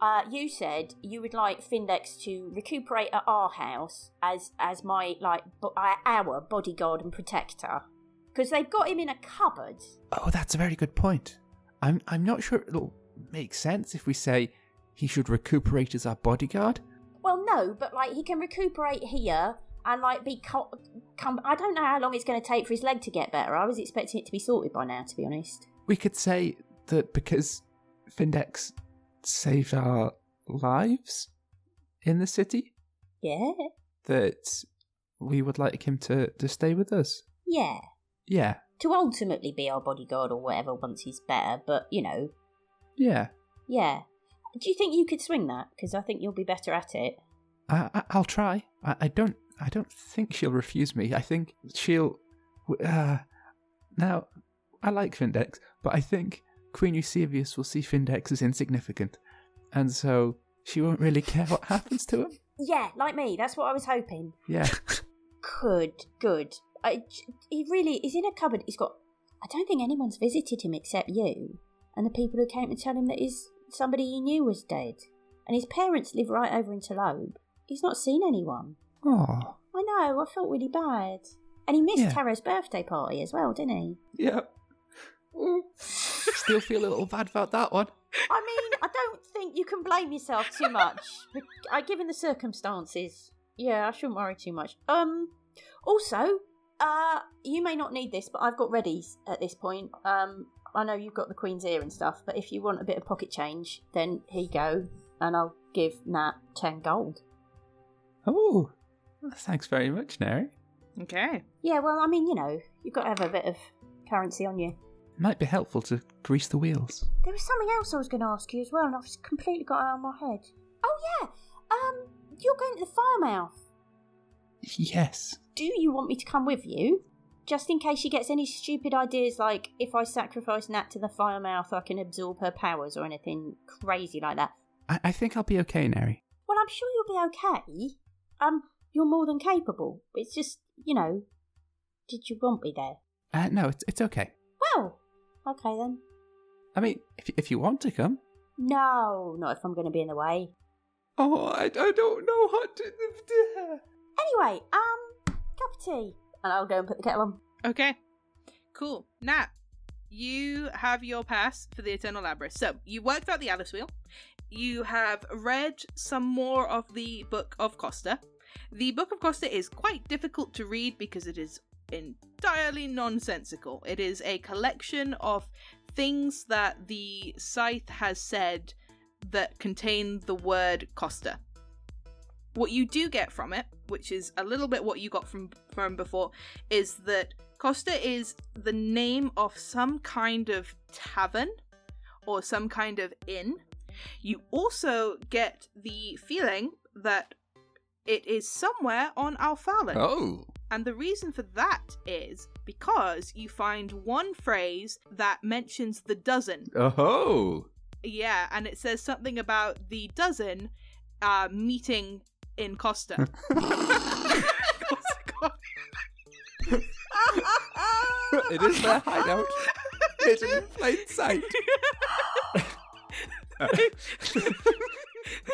uh, you said you would like Findex to recuperate at our house as as my like bo- uh, our bodyguard and protector because they've got him in a cupboard.
Oh, that's a very good point. I'm I'm not sure it'll make sense if we say he should recuperate as our bodyguard.
Well, no, but like he can recuperate here and like be co- come. I don't know how long it's going to take for his leg to get better. I was expecting it to be sorted by now, to be honest.
We could say that because Findex saved our lives in the city,
Yeah,
that we would like him to, to stay with us.
yeah.
Yeah,
To ultimately be our bodyguard or whatever once he's better, but you know,
yeah.
yeah. Do you think you could swing that? Because I think you'll be better at it.
I, I, I'll try. I, I don't. I don't think she'll refuse me. I think she'll. Uh, now, I like Findex, but I think Queen Eusebius will see Findex as insignificant, and so she won't really care what happens to him.
Yeah, like me. That's what I was hoping.
Yeah.
Good, good. I, he really is in a cupboard. He's got. I don't think anyone's visited him except you and the people who came to tell him that his somebody he knew was dead. And his parents live right over in Talobe. He's not seen anyone.
Oh.
I know. I felt really bad. And he missed
Yeah.
Tara's birthday party as well, didn't he?
Yeah. Still feel a little bad about that one.
I mean, I don't think you can blame yourself too much. I, given the circumstances, yeah, I shouldn't worry too much. Um, also, uh, you may not need this, but I've got readies at this point. Um, I know you've got the Queen's ear and stuff, but if you want a bit of pocket change, then here you go, and I'll give Nat ten gold.
Oh. Thanks very much, Neri.
Okay.
Yeah, well, I mean, you know, you've got to have a bit of currency on you.
Might be helpful to grease the wheels.
There was something else I was going to ask you as well, and I've just completely got it out of my head. Oh yeah, um, you're going to the Firemouth.
Yes.
do you want me to come with you? Just in case she gets any stupid ideas like if I sacrifice Nat to the fire mouth, I can absorb her powers or anything crazy like that.
I, I think I'll be okay, Neri.
Well, I'm sure you'll be okay. Um, you're more than capable. It's just, you know, did you want me there?
Uh, no, it's, it's okay.
Well, okay then.
I mean, if, if you want to come.
No, not if I'm going to be in the way.
Oh, I, I don't know how to.
Anyway, um, cup of tea. And I'll go and put the kettle on.
Okay. Cool. Nat, you have your pass for the Eternal Labyrinth. So, you worked out the Alice Wheel. You have read some more of the Book of Costa. The Book of Costa is quite difficult to read because it is entirely nonsensical. It is a collection of things that the scythe has said that contain the word Costa. What you do get from it, which is a little bit what you got from from before, is that Costa is the name of some kind of tavern or some kind of inn. You also get the feeling that it is somewhere on Alphalan.
Oh.
And the reason for that is because you find one phrase that mentions the dozen.
Oh.
Yeah, and it says something about the dozen uh, meeting in Costa.
it is their hideout. Hidden in plain sight.
They've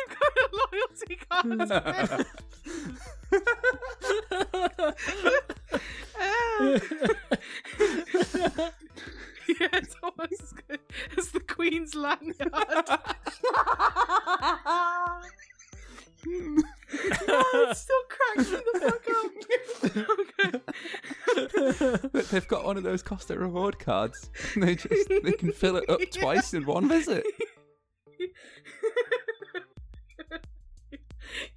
got a loyalty card. yeah, it's almost as good as the Queen's lanyard. oh, it still cracks me the fuck up.
But they've got one of those Costa reward cards. And they just they can fill it up twice in one visit.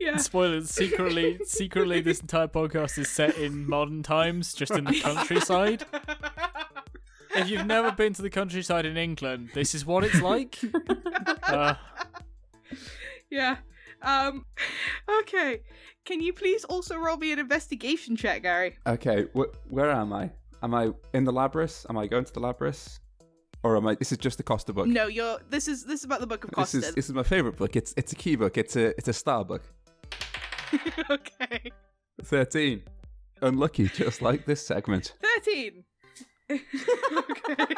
yeah.
Spoilers. Secretly, secretly, this entire podcast is set in modern times, just in the countryside. If you've never been to the countryside in England, this is what it's like. Uh,
yeah. Um. Okay. Can you please also roll me an investigation check, Gary?
Okay, wh- where am I? Am I in the Labrys? Am I going to the Labrys? Or am I? This is just the Costa book.
No, you're. This is this is about the Book of Costa.
This is this is my favorite book. It's it's a key book. It's a it's a star book.
okay.
Thirteen. Unlucky, just like this segment.
Thirteen. okay.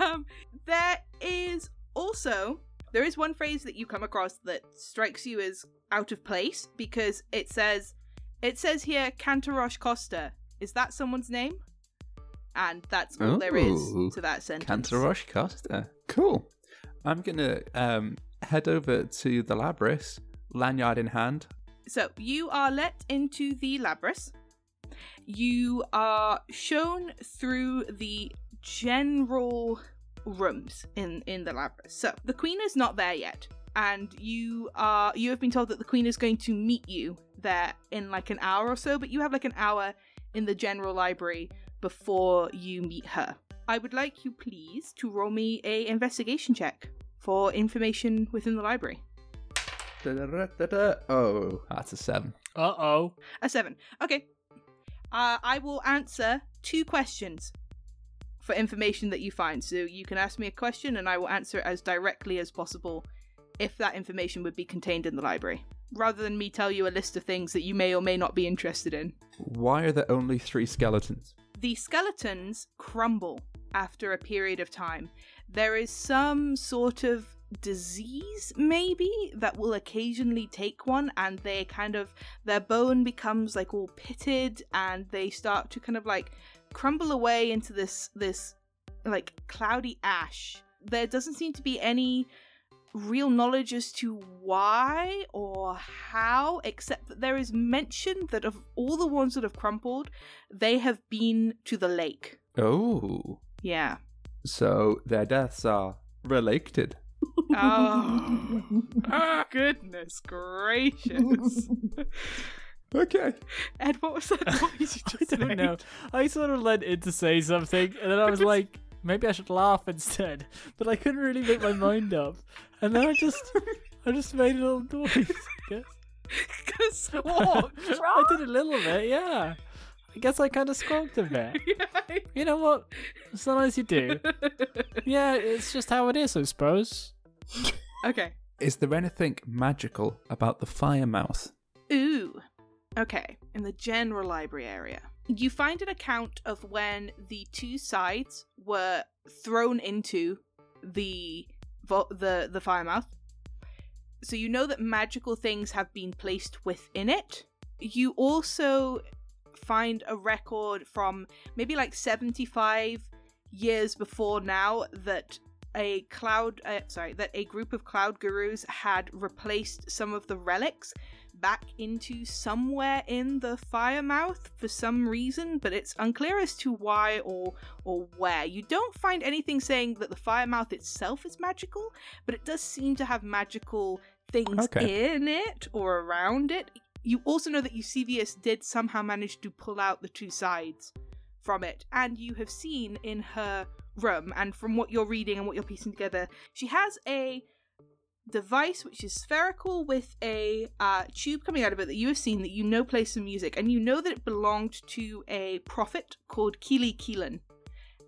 um, there is also there is one phrase that you come across that strikes you as out of place because it says it says here Cantarosh Costa. Is that someone's name? And that's all there is to that sentence.
Cantarosh Costa. Cool. I'm gonna um head over to the Labrys, lanyard in hand.
So you are let into the Labrys. You are shown through the general rooms in in the Labrys. So the Queen is not there yet, and you are you have been told that the Queen is going to meet you there in like an hour or so. But you have like an hour in the general library before you meet her. I would like you please to roll me a investigation check for information within the library.
Oh, that's a seven.
uh oh.
A seven. Okay. Uh, I will answer two questions for information that you find. So you can ask me a question and I will answer it as directly as possible if that information would be contained in the library. Rather than me tell you a list of things that you may or may not be interested in.
Why are there only three skeletons?
The skeletons crumble after a period of time. There is some sort of disease, maybe, that will occasionally take one, and they kind of, their bone becomes like all pitted, and they start to kind of like crumble away into this, this like cloudy ash. There doesn't seem to be any real knowledge as to why or how, except that there is mention that of all the ones that have crumpled, they have been to the lake.
Oh,
Yeah.
so their deaths are related.
Oh, goodness gracious.
Okay.
Ed, what was that noise you just
I
just
don't
made?
know. I sort of led in to say something, and then I was like, maybe I should laugh instead. But I couldn't really make my mind up. And then I just, I just made a little noise. I guess.
Because
I did a little bit, yeah. I guess I kind of squawked a bit. You know what? Sometimes you do. Yeah, it's just how it is, I suppose.
okay.
Is there anything magical about the fire mouth?
Ooh. Okay. In the general library area, you find an account of when the two sides were thrown into the the the firemouth. So you know that magical things have been placed within it. You also find a record from maybe like 75 years before now that a cloud uh, sorry that a group of cloud gurus had replaced some of the relics back into somewhere in the fire mouth for some reason, but it's unclear as to why or or where. You don't find anything saying that the fire mouth itself is magical, but it does seem to have magical things
Okay.
in it or around it. You also know that Eusebius did somehow manage to pull out the two sides from it, and you have seen in her room, and from what you're reading and what you're piecing together, she has a device which is spherical with a uh, tube coming out of it that you have seen that you know plays some music, and you know that it belonged to a prophet called Keely Keelan.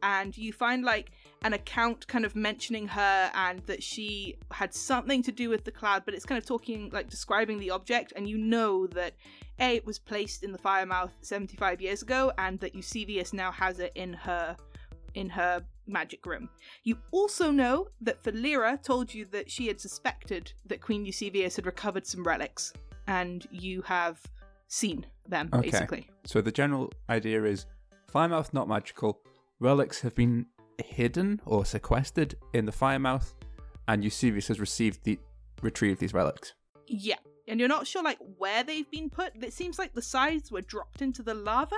And you find like an account kind of mentioning her and that she had something to do with the cloud, but it's kind of talking like describing the object, and you know that A, it was placed in the fire mouth 75 years ago, and that Eusebius now has it in her in her magic room. You also know that Felira told you that she had suspected that Queen Eusebius had recovered some relics, and you have seen them,
Okay.
basically.
So the general idea is Firemouth not magical. Relics have been hidden or sequestered in the Firemouth, and Eusebius has received the retrieved these relics.
Yeah. And you're not sure like where they've been put. It seems like the sides were dropped into the lava,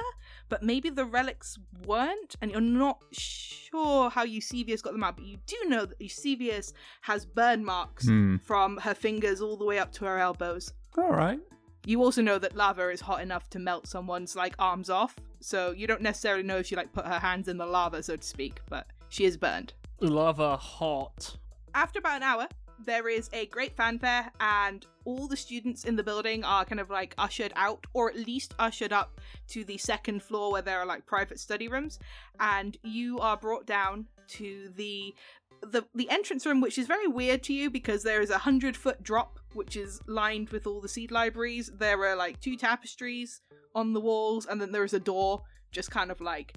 but maybe the relics weren't, and you're not sure how Eusebius got them out. But you do know that Eusebius has burn marks
Hmm.
from her fingers all the way up to her elbows.
All right.
You also know that lava is hot enough to melt someone's like arms off, so you don't necessarily know if she like put her hands in the lava, so to speak, but she is burned.
Lava hot.
After about an hour, there is a great fanfare, and all the students in the building are kind of like ushered out, or at least ushered up to the second floor where there are like private study rooms, and you are brought down to the the the entrance room, which is very weird to you because there is a hundred foot drop, which is lined with all the seed libraries. There are like two tapestries on the walls, and then there is a door just kind of like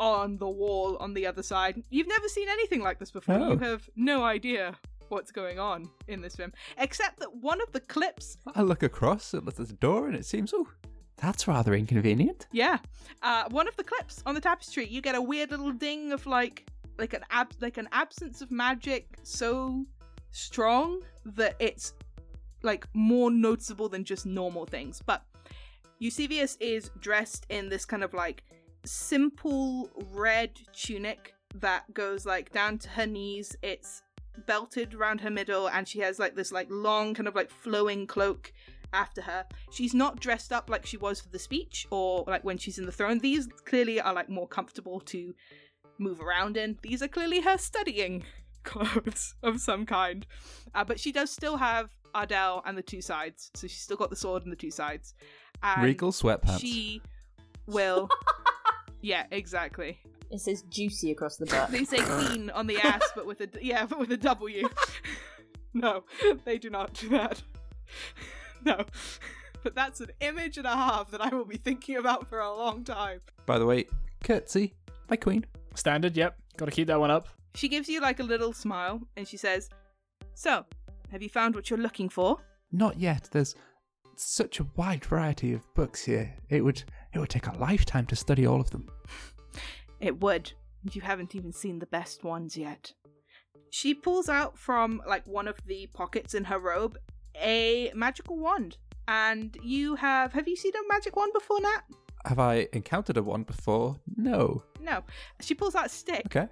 on the wall on the other side. You've never seen anything like this before.
Oh.
You have no idea what's going on in this room, except that one of the clips
I look across at the door, and it seems oh, that's rather inconvenient.
Yeah. Uh, one of the clips on the tapestry, you get a weird little ding of like like an ab- like an absence of magic so strong that it's like more noticeable than just normal things. But Eusebius is dressed in this kind of like simple red tunic that goes like down to her knees. It's belted around her middle and she has like this like long kind of like flowing cloak after her. She's not dressed up like she was for the speech or like when she's in the throne. These clearly are like more comfortable to move around in. These are clearly her studying clothes of some kind. Uh, but she does still have Ardell and the two sides. So she's still got the sword and the two sides. And
Regal sweatpants.
She will. yeah, exactly.
It says juicy across the butt.
They say queen on the ass, but with a yeah, but with a W. no, they do not do that. no, but that's an image and a half that I will be thinking about for a long time.
By the way, curtsy, my queen.
Standard, yep. Gotta keep that one up.
She gives you like a little smile and she says, "So, have you found what you're looking for?"
Not yet. There's such a wide variety of books here. It would it would take a lifetime to study all of them.
It would. You haven't even seen the best ones yet. She pulls out from like one of the pockets in her robe a magical wand. And you have have you seen a magic wand before, Nat?
Have I encountered a wand before? No.
No. She pulls out a stick.
Okay.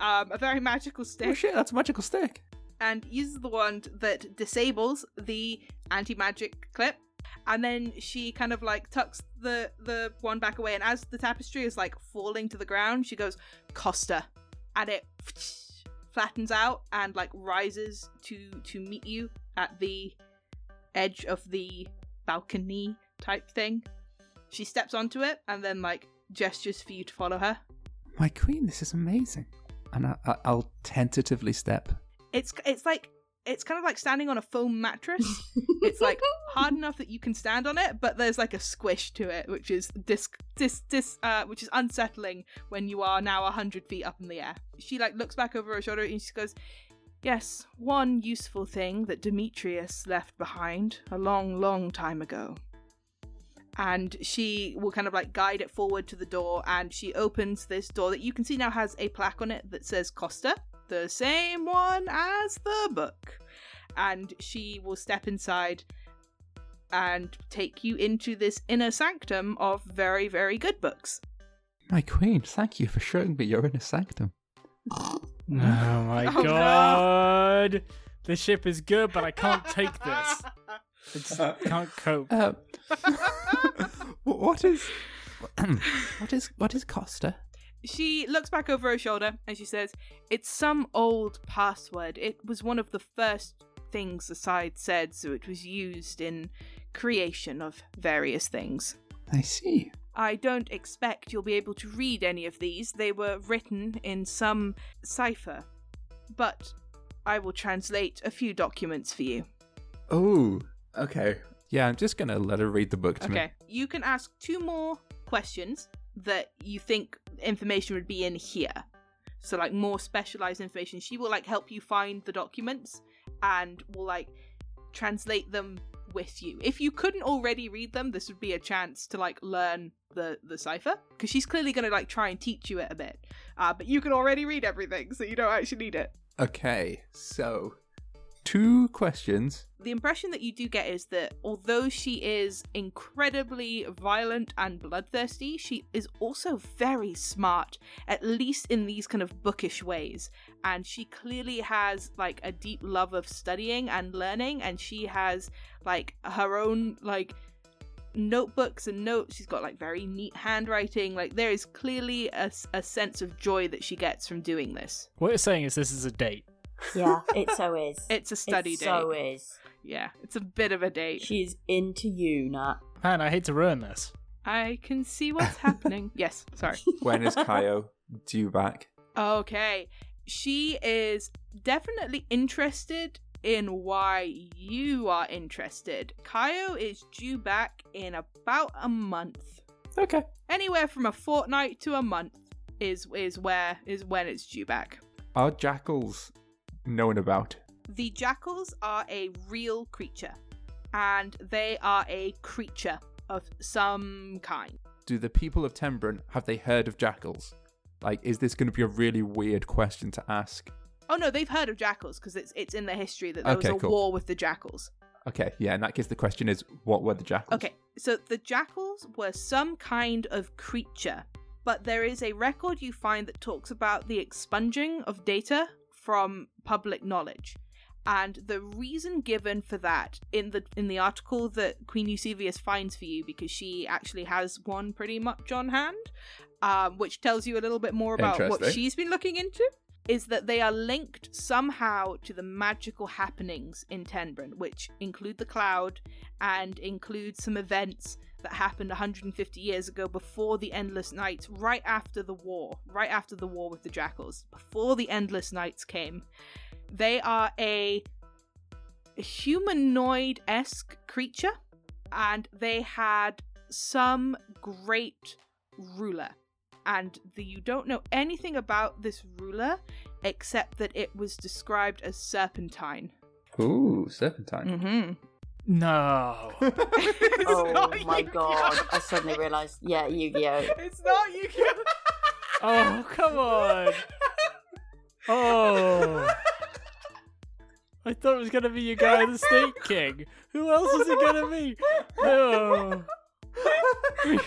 Um, a very magical stick.
Oh
stick.
shit, that's a magical stick.
and uses the wand that disables the anti-magic clip and then she kind of like tucks the the one back away and as the tapestry is like falling to the ground she goes costa and it flattens out and like rises to to meet you at the edge of the balcony type thing she steps onto it and then like gestures for you to follow her
My queen, this is amazing. And I, I, I'll tentatively step.
it's it's like it's kind of like standing on a foam mattress. it's like hard enough that you can stand on it, but there's like a squish to it, which is dis dis dis uh, which is unsettling when you are now a hundred feet up in the air. She like looks back over her shoulder and she goes, "Yes, one useful thing that Demetrius left behind a long, long time ago." And she will kind of like guide it forward to the door, and she opens this door that you can see now has a plaque on it that says Costa, the same one as the book. And she will step inside. and take you into this inner sanctum of very, very good books.
My queen, thank you for showing me your inner sanctum.
Oh my
Oh, no.
god. The ship is good, but I can't take this. I just can't cope.
Uh, what is what is what is Costa?
She looks back over her shoulder and she says, It's some old password. It was one of the first things the side said, so it was used in creation of various things.
I see.
I don't expect you'll be able to read any of these. They were written in some cipher. But I will translate a few documents for you.
Oh, okay. Yeah, I'm just gonna let her read the book to me.
Okay. You can ask two more questions that you think information would be in here. So like more specialized information. She will like help you find the documents and will like translate them with you. If you couldn't already read them, this would be a chance to like learn the the cipher because she's clearly going to like try and teach you it a bit. Uh, but you can already read everything, so you don't actually need it.
Okay, so two questions.
the impression that you do get is that although she is incredibly violent and bloodthirsty, she is also very smart, at least in these kind of bookish ways. And she clearly has like a deep love of studying and learning, and she has like her own like notebooks and notes. She's got like very neat handwriting. Like there is clearly a sense of joy that she gets from doing this.
What you're saying is this is a date.
Yeah, it so is.
It's a study
it
date.
so is.
Yeah, it's a bit of a date.
She's into you, Nat.
Man, I hate to ruin this.
I can see what's happening. yes, sorry.
When is Kaio due back?
Okay. She is definitely interested in why you are interested. Kaio is due back in about a month.
Okay.
Anywhere from a fortnight to a month is is where is when it's due back.
Are jackals known about?
The jackals are a real creature and they are a creature of some kind.
Do the people of Tenbren have they heard of jackals? Like, is this going to be a really weird question to ask?
Oh no, they've heard of jackals because it's it's in the history that there
Okay,
was a
cool.
war with the jackals.
Okay, yeah. In that case, the question is, what were the jackals?
Okay, so the jackals were some kind of creature, but there is a record you find that talks about the expunging of data from public knowledge. And the reason given for that in the in the article that Queen Eusebius finds for you, because she actually has one pretty much on hand, um, which tells you a little bit more about what she's been looking into, is that they are linked somehow to the magical happenings in Tenbren, which include the cloud and include some events that happened 150 years ago before the Endless Nights, right after the war, right after the war with the Jackals, before the Endless Nights came. They are a humanoid esque creature, and they had some great ruler. And the, you don't know anything about this ruler except that it was described as serpentine.
Ooh, serpentine.
Mm-hmm.
No.
Oh my god. I suddenly realised, yeah, Yu Gi Oh!
It's not Yu-Gi-Oh.
oh come on. Oh. I thought it was going to be you guy the Snake King. Who else is it going to be? Oh.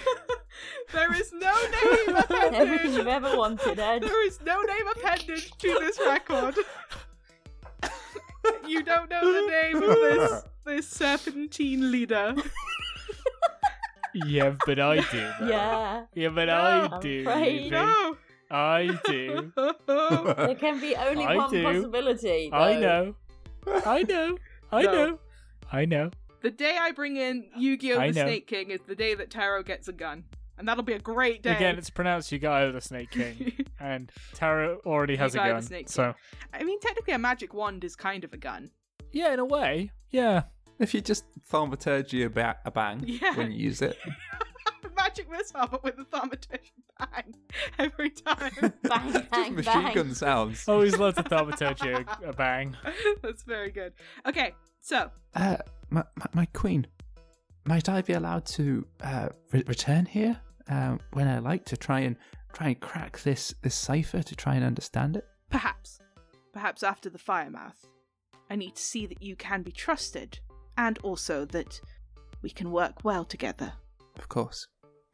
there is no name appended!
Everything you've ever wanted, Ed.
There is no name appended to this record. you don't know the name of this this serpentine leader.
Yeah, but I do. though.
Yeah.
Yeah, but
No,
I do.
afraid.
Evie.
No.
I do.
There can be only
I
one
do.
possibility.
I know. I know. I
No.
know. I know.
the day I bring in Yu-Gi-Oh!
I
the
know.
Snake King is the day that Taro gets a gun. And that'll be a great day.
Again, it's pronounced Yugayo the Snake King, and Taro already has a
Yugayo the
gun.
Snake King.
So,
I mean, technically, a magic wand is kind of a gun.
Yeah, in a way, yeah.
If you just thaumaturgy a, ba- a bang
Yeah.
when you use it.
magic missile, but with a thaumaturgy bang every time.
Bang,
just
bang,
machine
bang.
gun sounds.
Always love to thaumaturgy a, a bang.
That's very good. Okay, so
Uh, my, my, my queen, might I be allowed to uh, re- return here uh, when I like to try and try and crack this this cipher to try and understand it?
perhaps, perhaps after the Firemouth, I need to see that you can be trusted, and also that we can work well together.
Of course.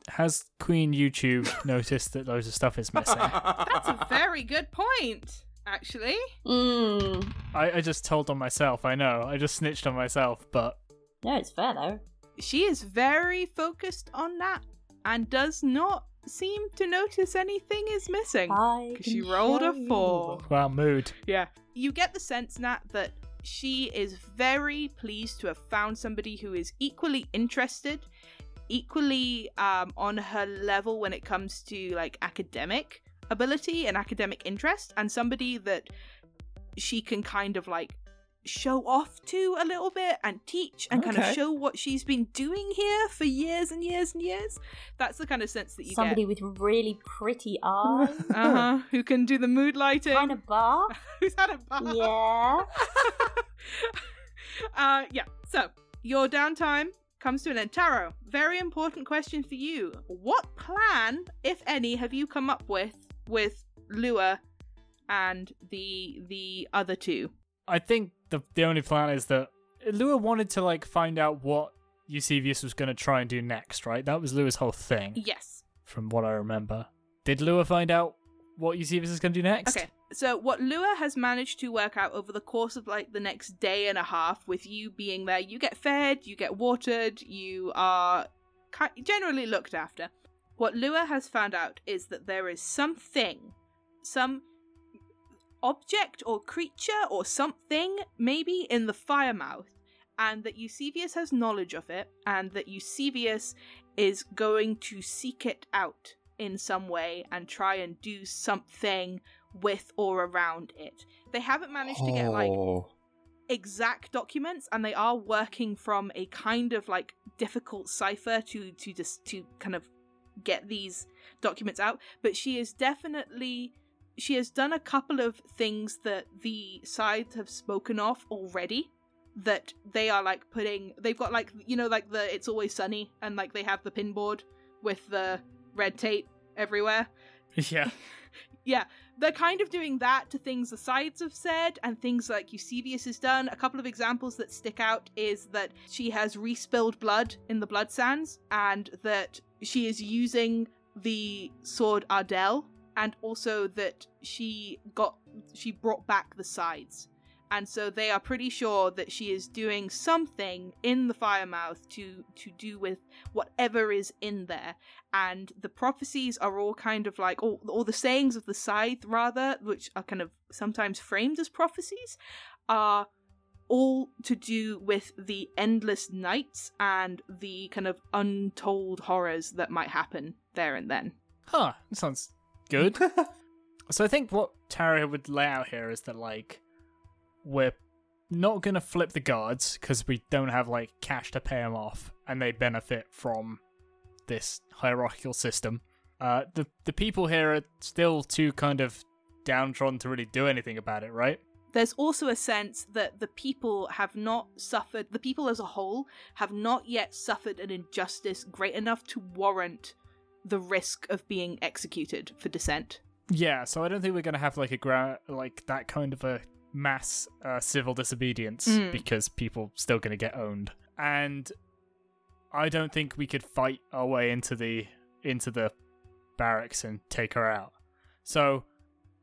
Has Queen YouTube noticed that loads of stuff is missing?
That's a very good point, actually.
Mm.
I, I just told on myself. I know. I just snitched on myself, but
No, it's fair though.
She is very focused on that and does not seem to notice anything is missing.
I
'Cause
can
she rolled a four.
well, mood.
Yeah. You get the sense, Nat, that she is very pleased to have found somebody who is equally interested, equally um, on her level when it comes to like academic ability and academic interest, and somebody that she can kind of like show off to a little bit and teach and kind of show what she's been doing here for years and years and years. That's the kind of sense that you
Somebody
get.
with really pretty eyes.
Uh huh. Who can do the mood lighting?
kind of bar.
Who's had a bar.
Yeah.
uh, yeah. So your downtime comes to an end. Taro, very important question for you. What plan, if any, have you come up with with Lua and the the other two?
I think the the only plan is that Lua wanted to like find out what Eusebius was going to try and do next, right? That was Lua's whole thing,
Yes.
from what I remember. Did Lua find out what Eusebius is going to do next?
Okay. So what Lua has managed to work out over the course of like the next day and a half with you being there, you get fed, you get watered, you are generally looked after. What Lua has found out is that there is something, some object or creature or something maybe in the fire mouth and that Eusebius has knowledge of it and that Eusebius is going to seek it out in some way and try and do something with or around it. They haven't managed to get like
Oh.
exact documents and they are working from a kind of like difficult cipher to to just to kind of get these documents out but she is definitely she has done a couple of things that the sides have spoken of already that they are like putting they've got like you know like the it's always sunny and like they have the pinboard with the red tape everywhere
yeah.
yeah, they're kind of doing that to things the sides have said and things like Eusebius has done. A couple of examples that stick out is that she has respilled blood in the blood sands and that she is using the sword Ardell and also that she got she brought back the sides. And so they are pretty sure that she is doing something in the firemouth to to do with whatever is in there and the prophecies are all kind of like all, all the sayings of the scythe rather which are kind of sometimes framed as prophecies are all to do with the endless nights and the kind of untold horrors that might happen there and then
Huh. Sounds good. so I think what Taro would lay out here is that like we're not gonna flip the guards because we don't have like cash to pay them off, and they benefit from this hierarchical system. Uh, the the people here are still too kind of downtrodden to really do anything about it, right?
there's also a sense that the people have not suffered the people as a whole have not yet suffered an injustice great enough to warrant the risk of being executed for dissent
Yeah, so I don't think we're gonna have like a gra- like that kind of a mass uh, civil disobedience
Mm.
because people still gonna get owned, and I don't think we could fight our way into the into the barracks and take her out. So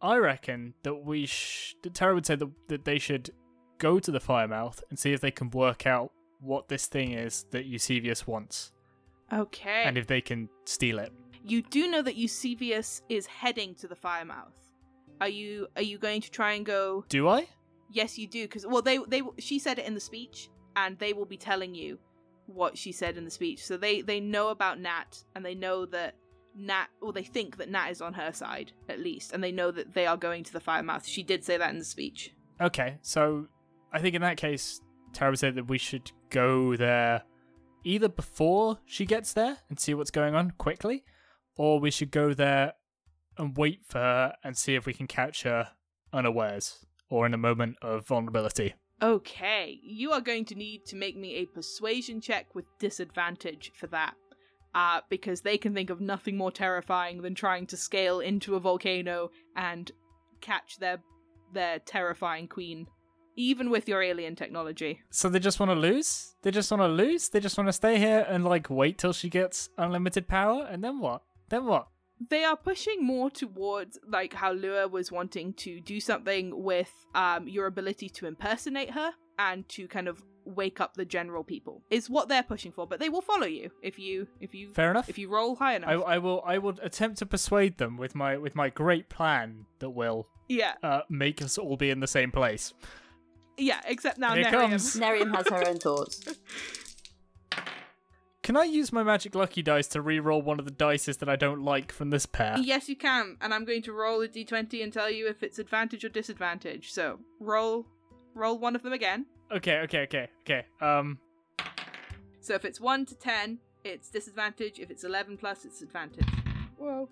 I reckon that we sh- that Taro would say that that they should go to the firemouth and see if they can work out what this thing is that Eusebius wants,
okay
and if they can steal it.
you do know that Eusebius is heading to the firemouth. Are you are you going to try and go?
Do I?
Yes, you do because well they they she said it in the speech and they will be telling you what she said in the speech. So they they know about Nat and they know that Nat or they think that Nat is on her side at least and they know that they are going to the firemouth. She did say that in the speech.
Okay, so I think in that case, Taro said that we should go there either before she gets there and see what's going on quickly, or we should go there and wait for her and see if we can catch her unawares or in a moment of vulnerability.
Okay, you are going to need to make me a persuasion check with disadvantage for that. Uh, because they can think of nothing more terrifying than trying to scale into a volcano and catch their their terrifying queen even with your alien technology.
So they just want to lose? They just want to lose? They just want to stay here and like wait till she gets unlimited power and then what? Then what?
They are pushing more towards like how Lua was wanting to do something with um your ability to impersonate her and to kind of wake up the general people is what they're pushing for. But they will follow you if you if you
Fair enough.
if you roll high enough.
I, I will I will attempt to persuade them with my with my great plan that will
yeah,
uh, make us all be in the same place.
Yeah. Except now
Here
Nerium.
comes.
Nerium has her own thoughts.
Can I use my magic lucky dice to re-roll one of the dices that I don't like from this pair?
Yes, you can, and I'm going to roll a d20 and tell you if it's advantage or disadvantage. So roll, roll one of them again.
Okay, okay, okay, okay. Um,
So if it's one to ten, it's disadvantage. If it's eleven plus, it's advantage. Whoa.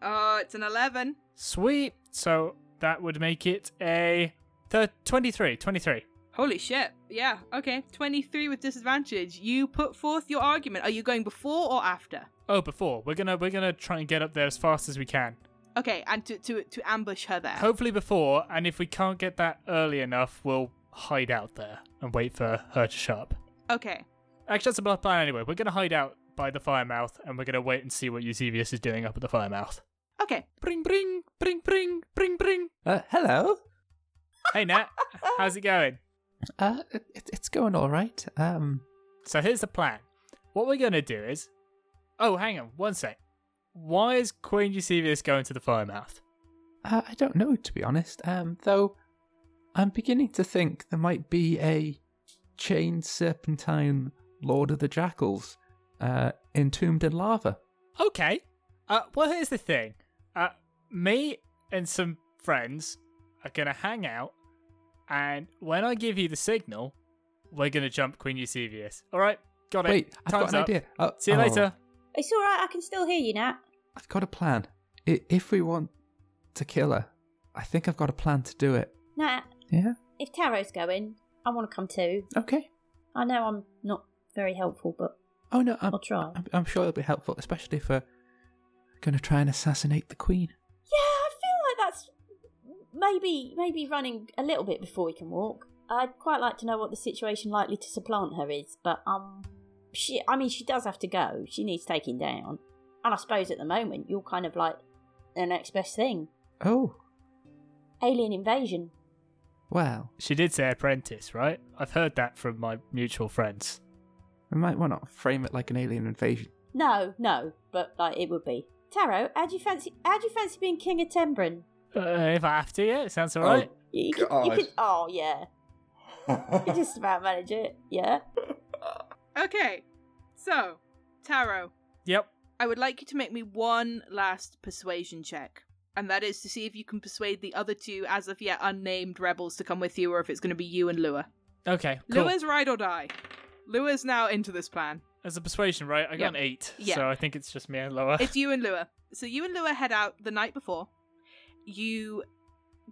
Oh, it's an eleven.
sweet. So that would make it a th- 23, 23.
Holy shit. Yeah. Okay. Twenty-three with disadvantage. You put forth your argument. Are you going before or after?
Oh, before we're gonna we're gonna try and get up there as fast as we can.
Okay, and to to to ambush her there.
Hopefully before, and if we can't get that early enough, we'll hide out there and wait for her to show up.
Okay.
Actually, that's a bad plan anyway. We're gonna hide out by the fire mouth, and we're gonna wait and see what Eusebius is doing up at the fire mouth.
Okay.
Bring, bring, bring, bring, bring, bring.
Uh, hello.
Hey Nat, how's it going?
Uh, it, it's going all right. Um,
So here's the plan. What we're gonna do is, oh, hang on, one sec. Why is Queen Eusebius going to the fire mouth?
uh, I don't know to be honest. Um, though, I'm beginning to think there might be a chained serpentine Lord of the Jackals, uh, entombed in lava.
Okay. Uh, well, here's the thing. Uh, me and some friends are gonna hang out, and when I give you the signal, we're gonna jump Queen Eusebius. All right, got it.
Wait, I've
Time's
got an
up.
idea. Oh,
See you
oh,
later.
It's all right. I can still hear you, Nat.
I've got a plan. I- If we want to kill her, I think I've got a plan to do it.
Nat,
Yeah.
if Taro's going, I want to come too.
Okay.
I know I'm not very helpful, but
Oh no, I'm,
I'll try.
I'm, I'm sure it'll be helpful, especially if we're going to try and assassinate the queen.
Maybe maybe running a little bit before we can walk. I'd quite like to know what the situation likely to supplant her is, but um, she. I mean, she does have to go. She needs taking down, and I suppose at the moment you're kind of like the next best thing.
Oh,
Alien invasion.
well,
She did say apprentice, right? I've heard that from my mutual friends.
we might want to frame it like an alien invasion.
No, no, but like it would be. Taro, how do you fancy? How do you fancy being king of Tenbren?
Uh, if I have to, yeah, it sounds alright.
You, you, could, you
God.
could. Oh yeah, you could just about manage it. Yeah.
Okay. So, Taro,
Yep.
I would like you to make me one last persuasion check. And that is to see if you can persuade the other two as of yet unnamed rebels to come with you or if it's going to be you and Lua.
Okay. Cool.
Lua's ride or die. Lua's now into this plan.
As a persuasion, right? I got
Yeah.
an eight,
Yeah.
so I think it's just me and Lua.
It's you and Lua. So you and Lua head out the night before. You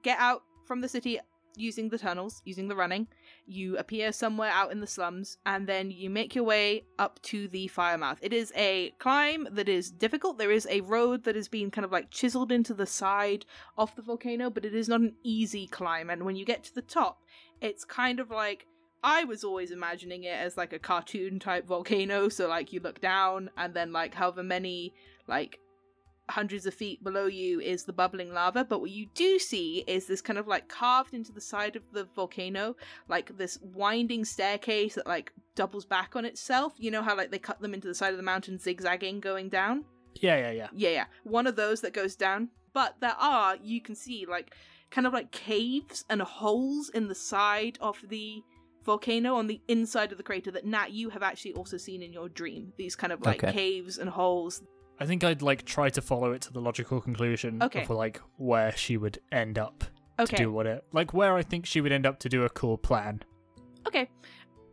get out from the city using the tunnels, using the running. You appear somewhere out in the slums, and then you make your way up to the firemouth. It is a climb that is difficult. There is a road that has been kind of like chiseled into the side of the volcano, but it is not an easy climb. And when you get to the top, it's kind of like I was always imagining it as like a cartoon type volcano. So like you look down, and then like however many like hundreds of feet below you is the bubbling lava, but what you do see is this kind of like carved into the side of the volcano, like this winding staircase that like doubles back on itself. You know how like they cut them into the side of the mountain zigzagging going down?
yeah, yeah, yeah.
Yeah, yeah. One of those that goes down. But there are, you can see like kind of like caves and holes in the side of the volcano on the inside of the crater that Nat you have actually also seen in your dream. These kind of like
Okay.
caves and holes
I think I'd like try to follow it to the logical conclusion
Okay.
of like where she would end up to do what it like where I think she would end up to do a cool plan.
Okay.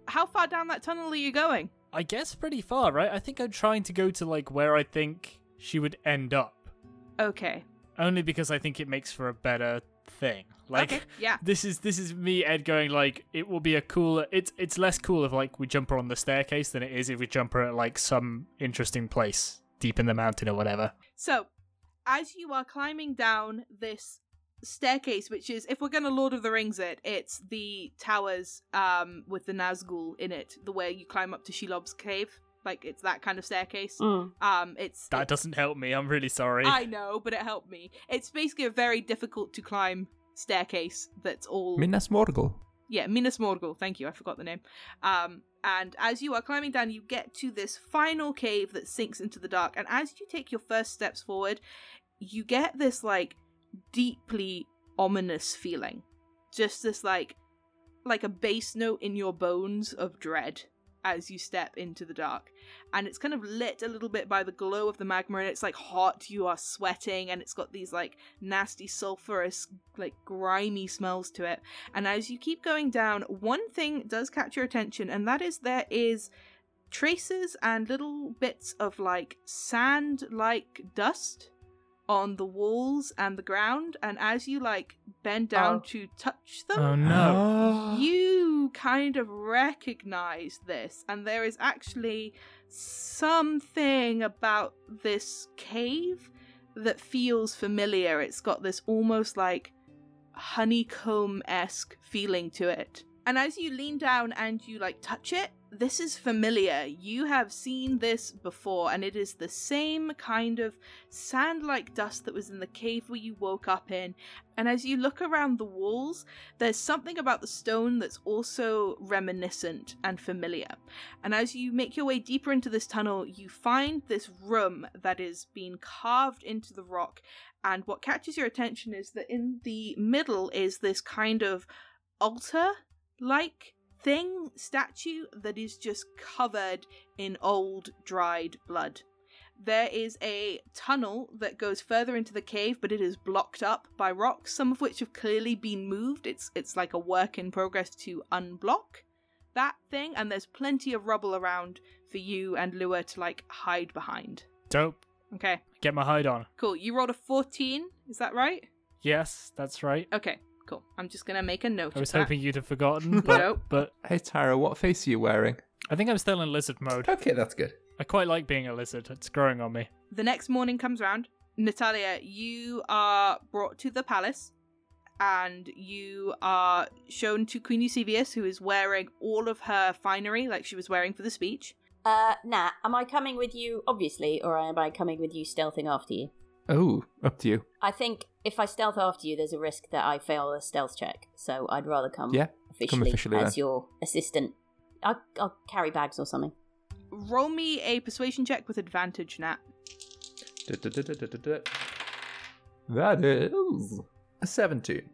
How far down that tunnel are you going?
I guess pretty far, right? I think I'm trying to go to like where I think she would end up.
Okay.
Only because I think it makes for a better thing. Like
okay. Yeah.
this is this is me Ed going like it will be a cooler it's it's less cool if like we jump her on the staircase than it is if we jump her at like some interesting place deep in the mountain or whatever.
So, as you are climbing down this staircase, which is if we're gonna Lord of the Rings it, it's the towers um with the Nazgul in it, the way you climb up to Shelob's cave. Like it's that kind of staircase.
Mm.
Um it's
That
it-
doesn't help me. I'm really sorry.
I know, but it helped me. It's basically a very difficult to climb staircase that's all
Minas Morgul.
Yeah, Minas Morgul. Thank you. I forgot the name. Um, and as you are climbing down, you get to this final cave that sinks into the dark. And as you take your first steps forward, you get this like deeply ominous feeling. Just this like like a bass note in your bones of dread as you step into the dark. And it's kind of lit a little bit by the glow of the magma and it's like hot, you are sweating and it's got these like nasty sulfurous like grimy smells to it. And as you keep going down, one thing does catch your attention, and that is there is traces and little bits of like sand like dust on the walls and the ground. And as you like bend down
Oh.
to touch them,
oh no.
you kind of recognize this, and there is actually something about this cave that feels familiar. It's got this almost like honeycomb esque feeling to it. And as you lean down and you like touch it, this is familiar. You have seen this before, and it is the same kind of sand like dust that was in the cave where you woke up in. And as you look around the walls, there's something about the stone that's also reminiscent and familiar. And as you make your way deeper into this tunnel, you find this room that is being carved into the rock. And what catches your attention is that in the middle is this kind of altar like thing, statue, that is just covered in old, dried blood. There is a tunnel that goes further into the cave, but it is blocked up by rocks, some of which have clearly been moved. It's it's like a work in progress to unblock that thing, and there's plenty of rubble around for you and Lua to like hide behind.
Dope.
Okay,
Get my hide on.
cool. You rolled a 14, is that right?
Yes, that's right.
Okay, cool. I'm just gonna make a note.
I was
of that.
hoping you'd have forgotten, but
Nope.
but
Hey Taro, what face are you wearing?
I think I'm still in lizard mode.
Okay, that's good.
I quite like being a lizard. It's growing on me.
the next morning comes round. Natalia, you are brought to the palace and you are shown to Queen Eusebius, who is wearing all of her finery like she was wearing for the speech.
Uh, Nat, am I coming with you, obviously, or am I coming with you stealthing after you?
Oh, up to you.
I think if I stealth after you, there's a risk that I fail a stealth check, so I'd rather come
Yeah,
officially,
come officially
as
then.
your assistant. I'll, I'll carry bags or something.
Roll me a persuasion check with advantage, Nat.
That is a 17.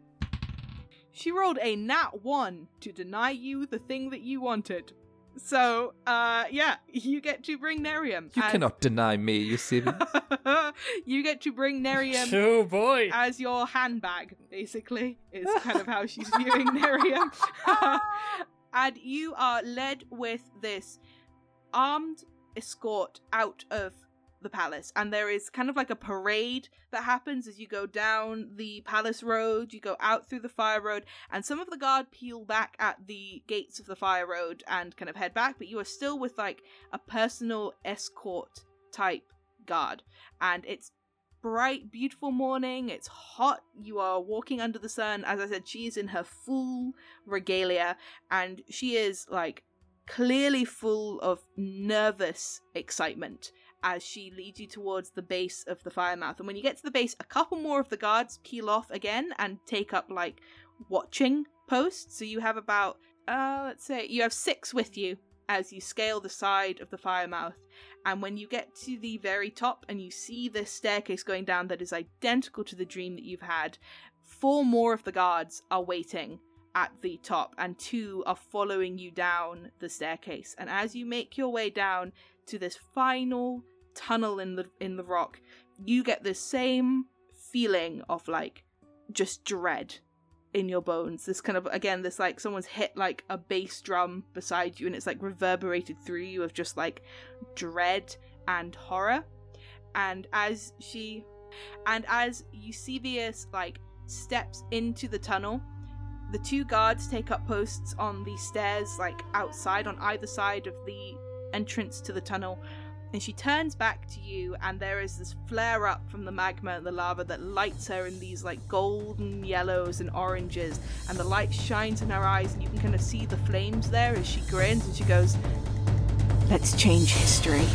She rolled a nat 1 to deny you the thing that you wanted. So, uh, yeah, you get to bring Nerium.
You
as-
cannot deny me, you see.
you get to bring Nerium
oh boy.
as your handbag, basically, is kind of how she's viewing Nerium. and you are led with this armed escort out of the palace. And there is kind of like a parade that happens as you go down the palace road, you go out through the fire road, and some of the guard peel back at the gates of the fire road and kind of head back, but you are still with like a personal escort type guard. And it's bright, beautiful morning. It's hot. You are walking under the sun. As I said, she is in her full regalia and she is like clearly full of nervous excitement as she leads you towards the base of the firemouth. And when you get to the base, a couple more of the guards peel off again and take up like watching posts. So you have about, uh, let's say, you have six with you as you scale the side of the firemouth. And when you get to the very top and you see this staircase going down that is identical to the dream that you've had, four more of the guards are waiting at the top, and two are following you down the staircase. And as you make your way down to this final tunnel in the in the rock, you get the same feeling of like just dread in your bones. This kind of again, this like someone's hit like a bass drum beside you, and it's like reverberated through you of just like dread and horror. And as she, and as Eusebius like steps into the tunnel, the two guards take up posts on the stairs, like outside on either side of the entrance to the tunnel. And she turns back to you, and there is this flare up from the magma and the lava that lights her in these like golden yellows and oranges. And the light shines in her eyes, and you can kind of see the flames there as she grins and she goes, Let's change history.